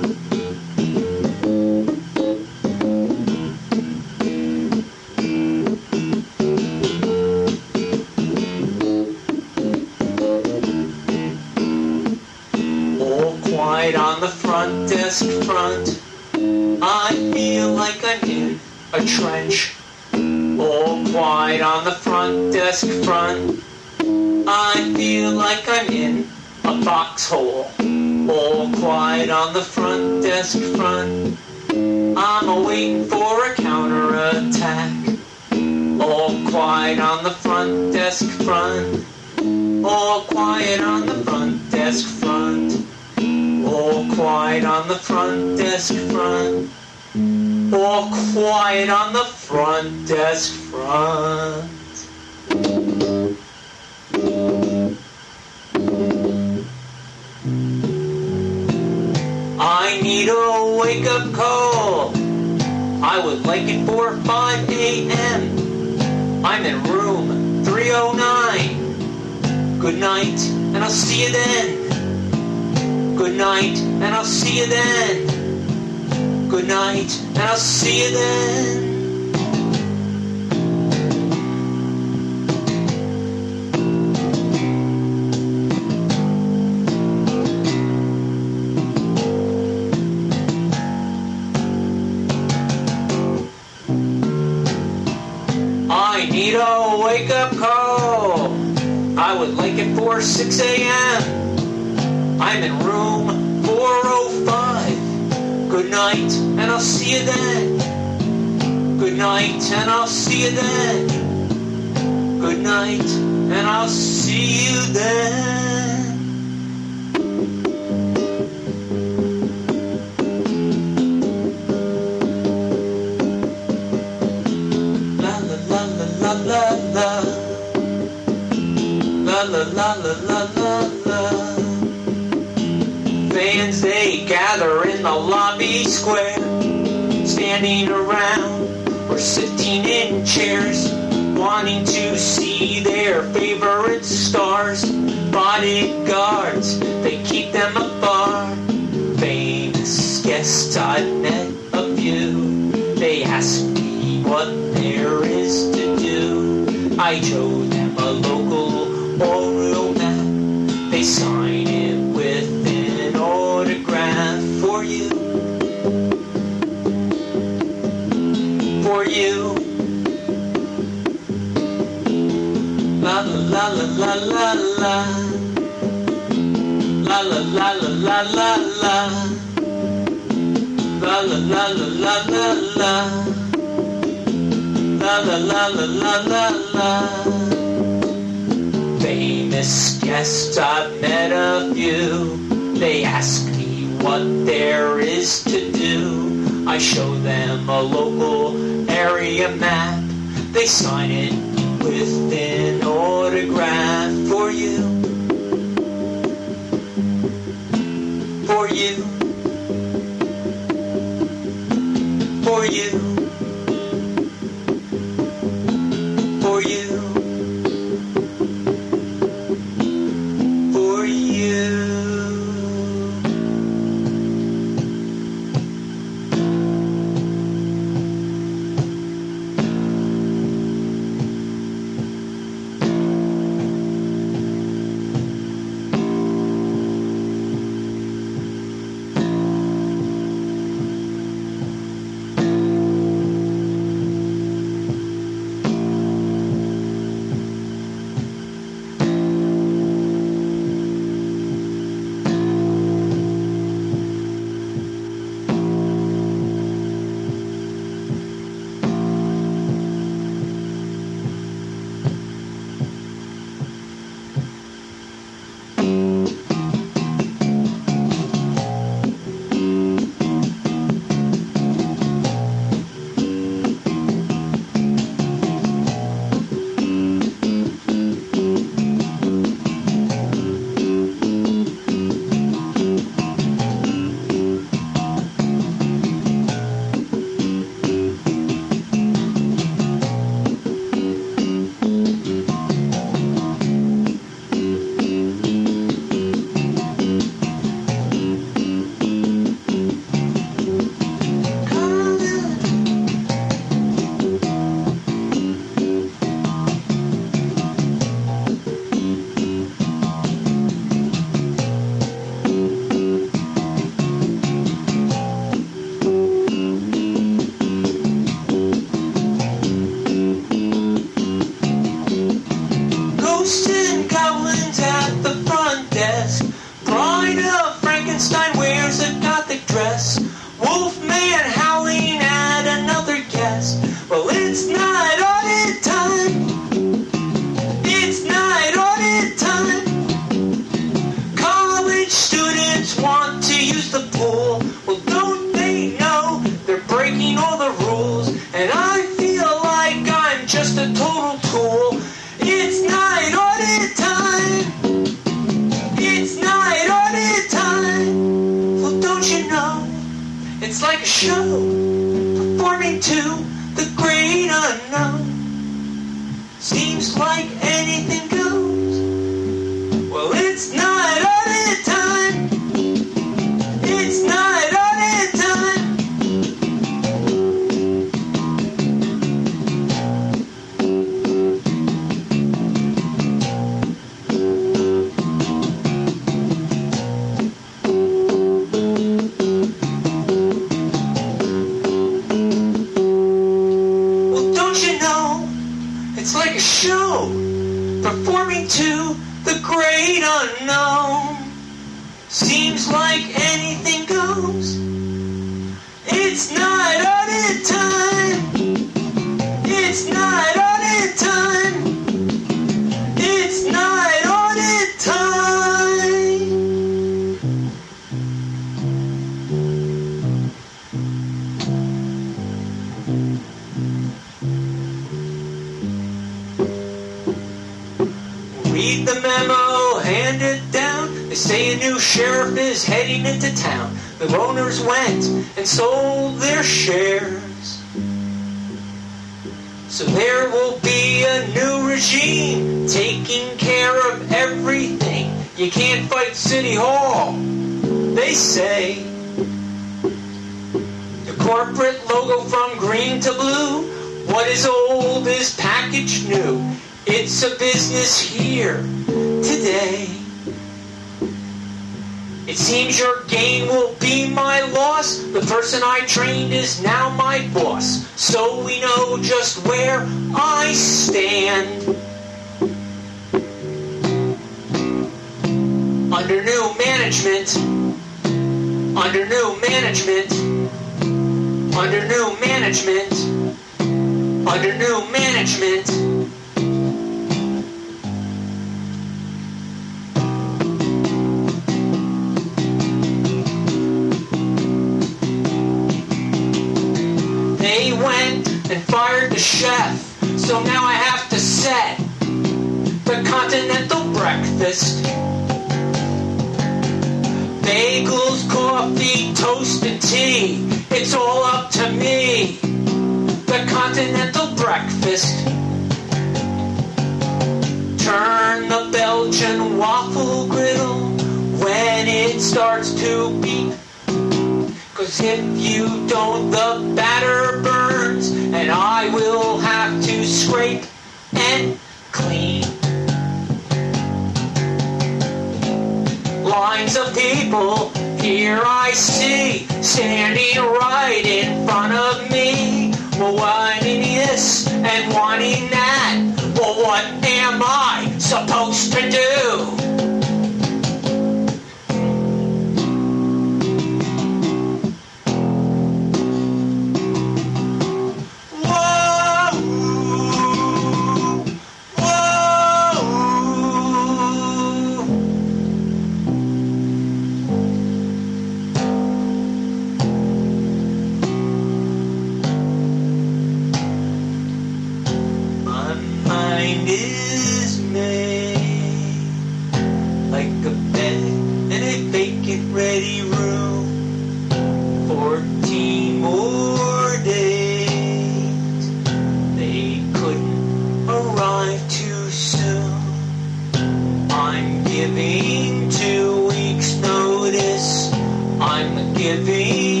Giving two weeks notice. I'm giving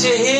to hit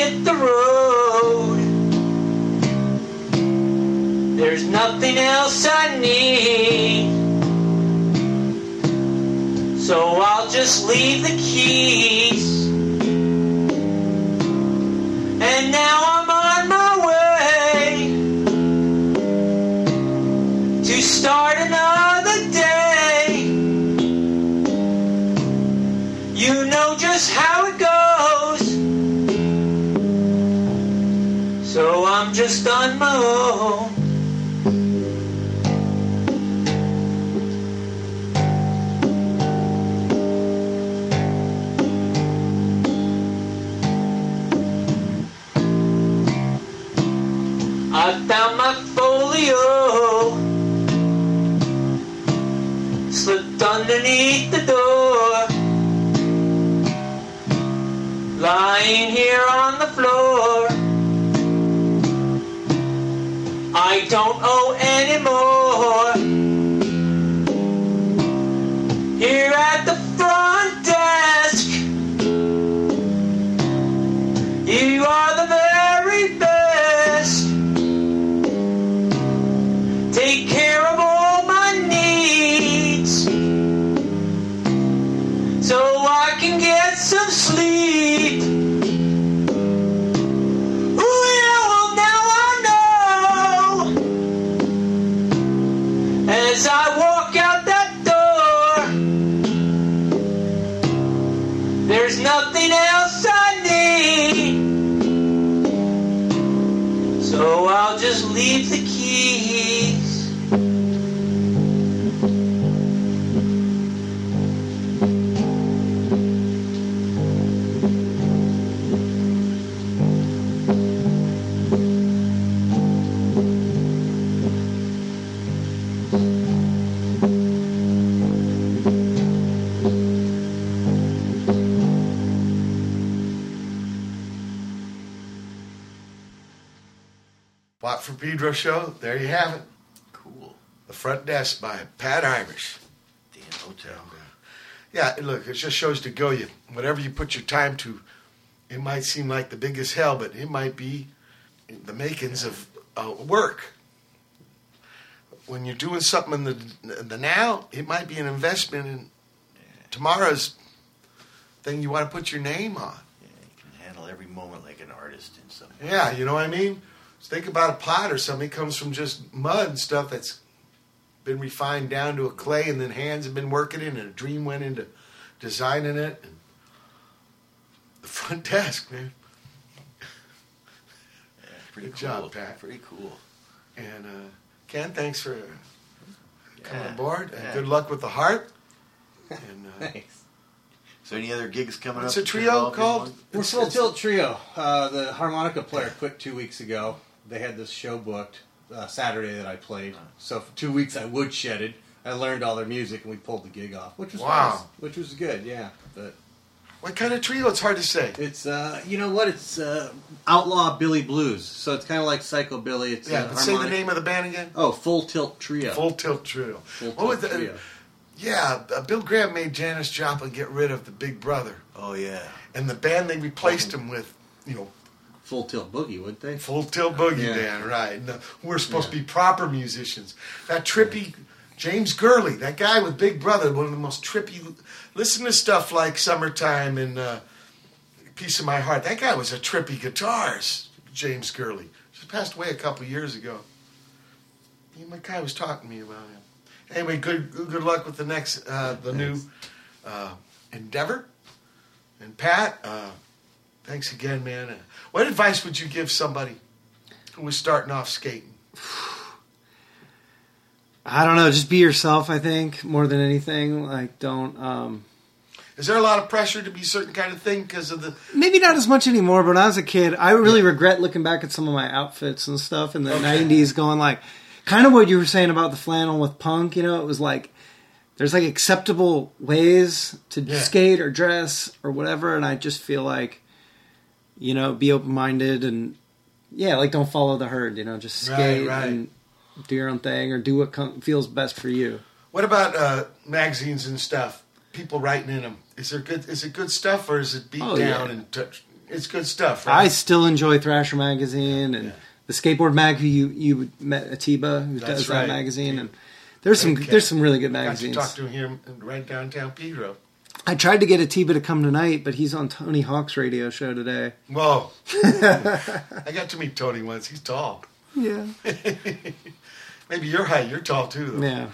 Pedro show. There you have it. Cool. The front desk by Pat Irish. The Hotel. Yeah, look, it just shows to go you. Whatever you put your time to, it might seem like the biggest hell, but it might be the makings of uh, work. When you're doing something in the, the now, it might be an investment in tomorrow's thing you want to put your name on. Yeah, you can handle every moment like an artist in some Yeah, you know what I mean? Just think about a pot or something. It comes from just mud and stuff that's been refined down to a clay, and then hands have been working in it, and a dream went into designing it. And the front (laughs) desk, man. pretty Good cool. job, Pat. Pretty cool. And uh, Ken, thanks for coming Yeah. aboard, and Yeah. good luck with the heart. And uh, (laughs) Thanks. So any other gigs coming What's up? the trio called? We're Full Tilt Trio. Uh, the harmonica player quit two weeks ago. They had this show booked uh, Saturday that I played. So for two weeks I woodshedded. I learned all their music and we pulled the gig off, which was Wow. nice, which was good. Yeah, but what kind of trio? It's hard to say. It's uh, you know what? It's uh, outlaw Billy blues. So it's kind of like psycho Billy. It's Yeah, uh, say the name of the band again. Oh, Full Tilt Trio. Full Tilt Trio. Full What was Tilt the- Trio. Yeah, uh, Bill Graham made Janis Joplin get rid of the Big Brother. Oh yeah. And the band they replaced him with, you know, Full Tilt Boogie, would they? Full Tilt Boogie Yeah. Band, right? And, we're supposed to be proper musicians. That trippy James Gurley, that guy with Big Brother, one of the most trippy. Listen to stuff like "Summertime" and uh, "Piece of My Heart." That guy was a trippy guitarist. James Gurley just passed away a couple years ago. He, my guy was talking to me about him. Anyway, good good good luck with the next uh, the new uh, endeavor. And Pat, uh, thanks again, man. What advice would you give somebody who was starting off skating? I don't know. Just be yourself. I think more than anything. Like, don't. Um, Is there a lot of pressure to be a certain kind of thing because of the? maybe not as much anymore. But when I was a kid, I really regret looking back at some of my outfits and stuff in the Okay. '90s, going like, kind of what you were saying about the flannel with punk. You know, it was like there's like acceptable ways to Yeah. skate or dress or whatever, and I just feel like, you know, be open minded and yeah, like don't follow the herd. You know, just skate right. and do your own thing or do what com- feels best for you. What about uh, magazines and stuff? People writing in them. Is there good? Is it good stuff or is it beat Oh, down yeah. and touch? It's good stuff, I still enjoy Thrasher magazine and the skateboard mag. Who you you met Atiba who That's does right. that magazine and there's some there's some really good Got to magazines. talk to him right downtown Pedro. I tried to get a Atiba to come tonight, but he's on Tony Hawk's radio show today. Whoa! (laughs) I got to meet Tony once. He's tall. Yeah. (laughs) Maybe you're high. You're tall too. Though. Yeah.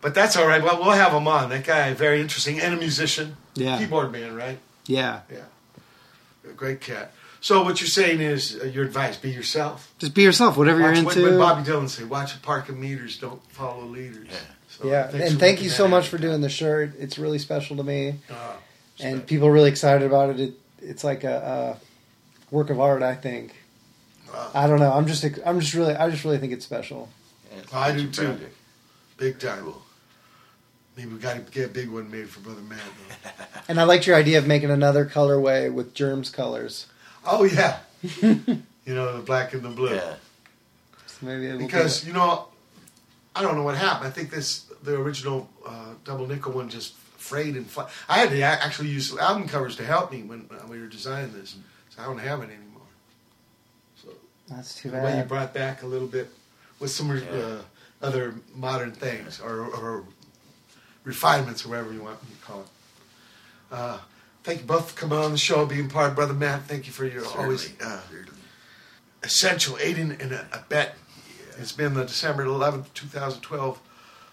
But that's all right. Well, we'll have him on. That guy, very interesting, and a musician. Yeah. Keyboard man, right? Yeah. Yeah. Great cat. So what you're saying is uh, your advice: be yourself. Just be yourself, whatever Watch you're what, into. what Bobby Dylan say: "Watch the park of meters, don't follow leaders." Yeah. So yeah, and thank you so much for doing the shirt. It's really special to me, Ah, and people are really excited about it. it it's like a, a work of art. I think. I don't know. I'm just. I'm just really. I just really think it's special. I do too. Big time. Maybe we got to get a big one made for Brother Matt. (laughs) And I liked your idea of making another colorway with germs colors. Oh yeah. (laughs) you know the black and the blue. Yeah. So maybe because you know, I don't know what happened. I think this the original uh, double nickel one just frayed and fly. I had to actually use album covers to help me when uh, we were designing this, so I don't have it anymore. So that's too The way you brought back a little bit with some uh, other modern things or, or refinements, or whatever you want to call it. Uh, thank you both for coming on the show, being part Brother Matt. Thank you for your always uh, essential aiding and a, abet. It's been the December 11th, 2012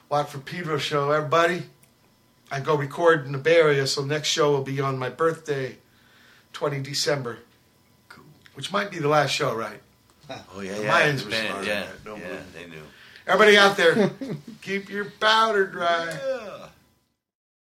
Watt from Pedro show. Everybody, I go record in the Bay Area, so next show will be on my birthday, 20 December. Cool. which might be the last show, right? (laughs) Oh yeah, The yeah. Mayans were smart. Yeah, yeah, they knew. Everybody out there, (laughs) keep your powder dry.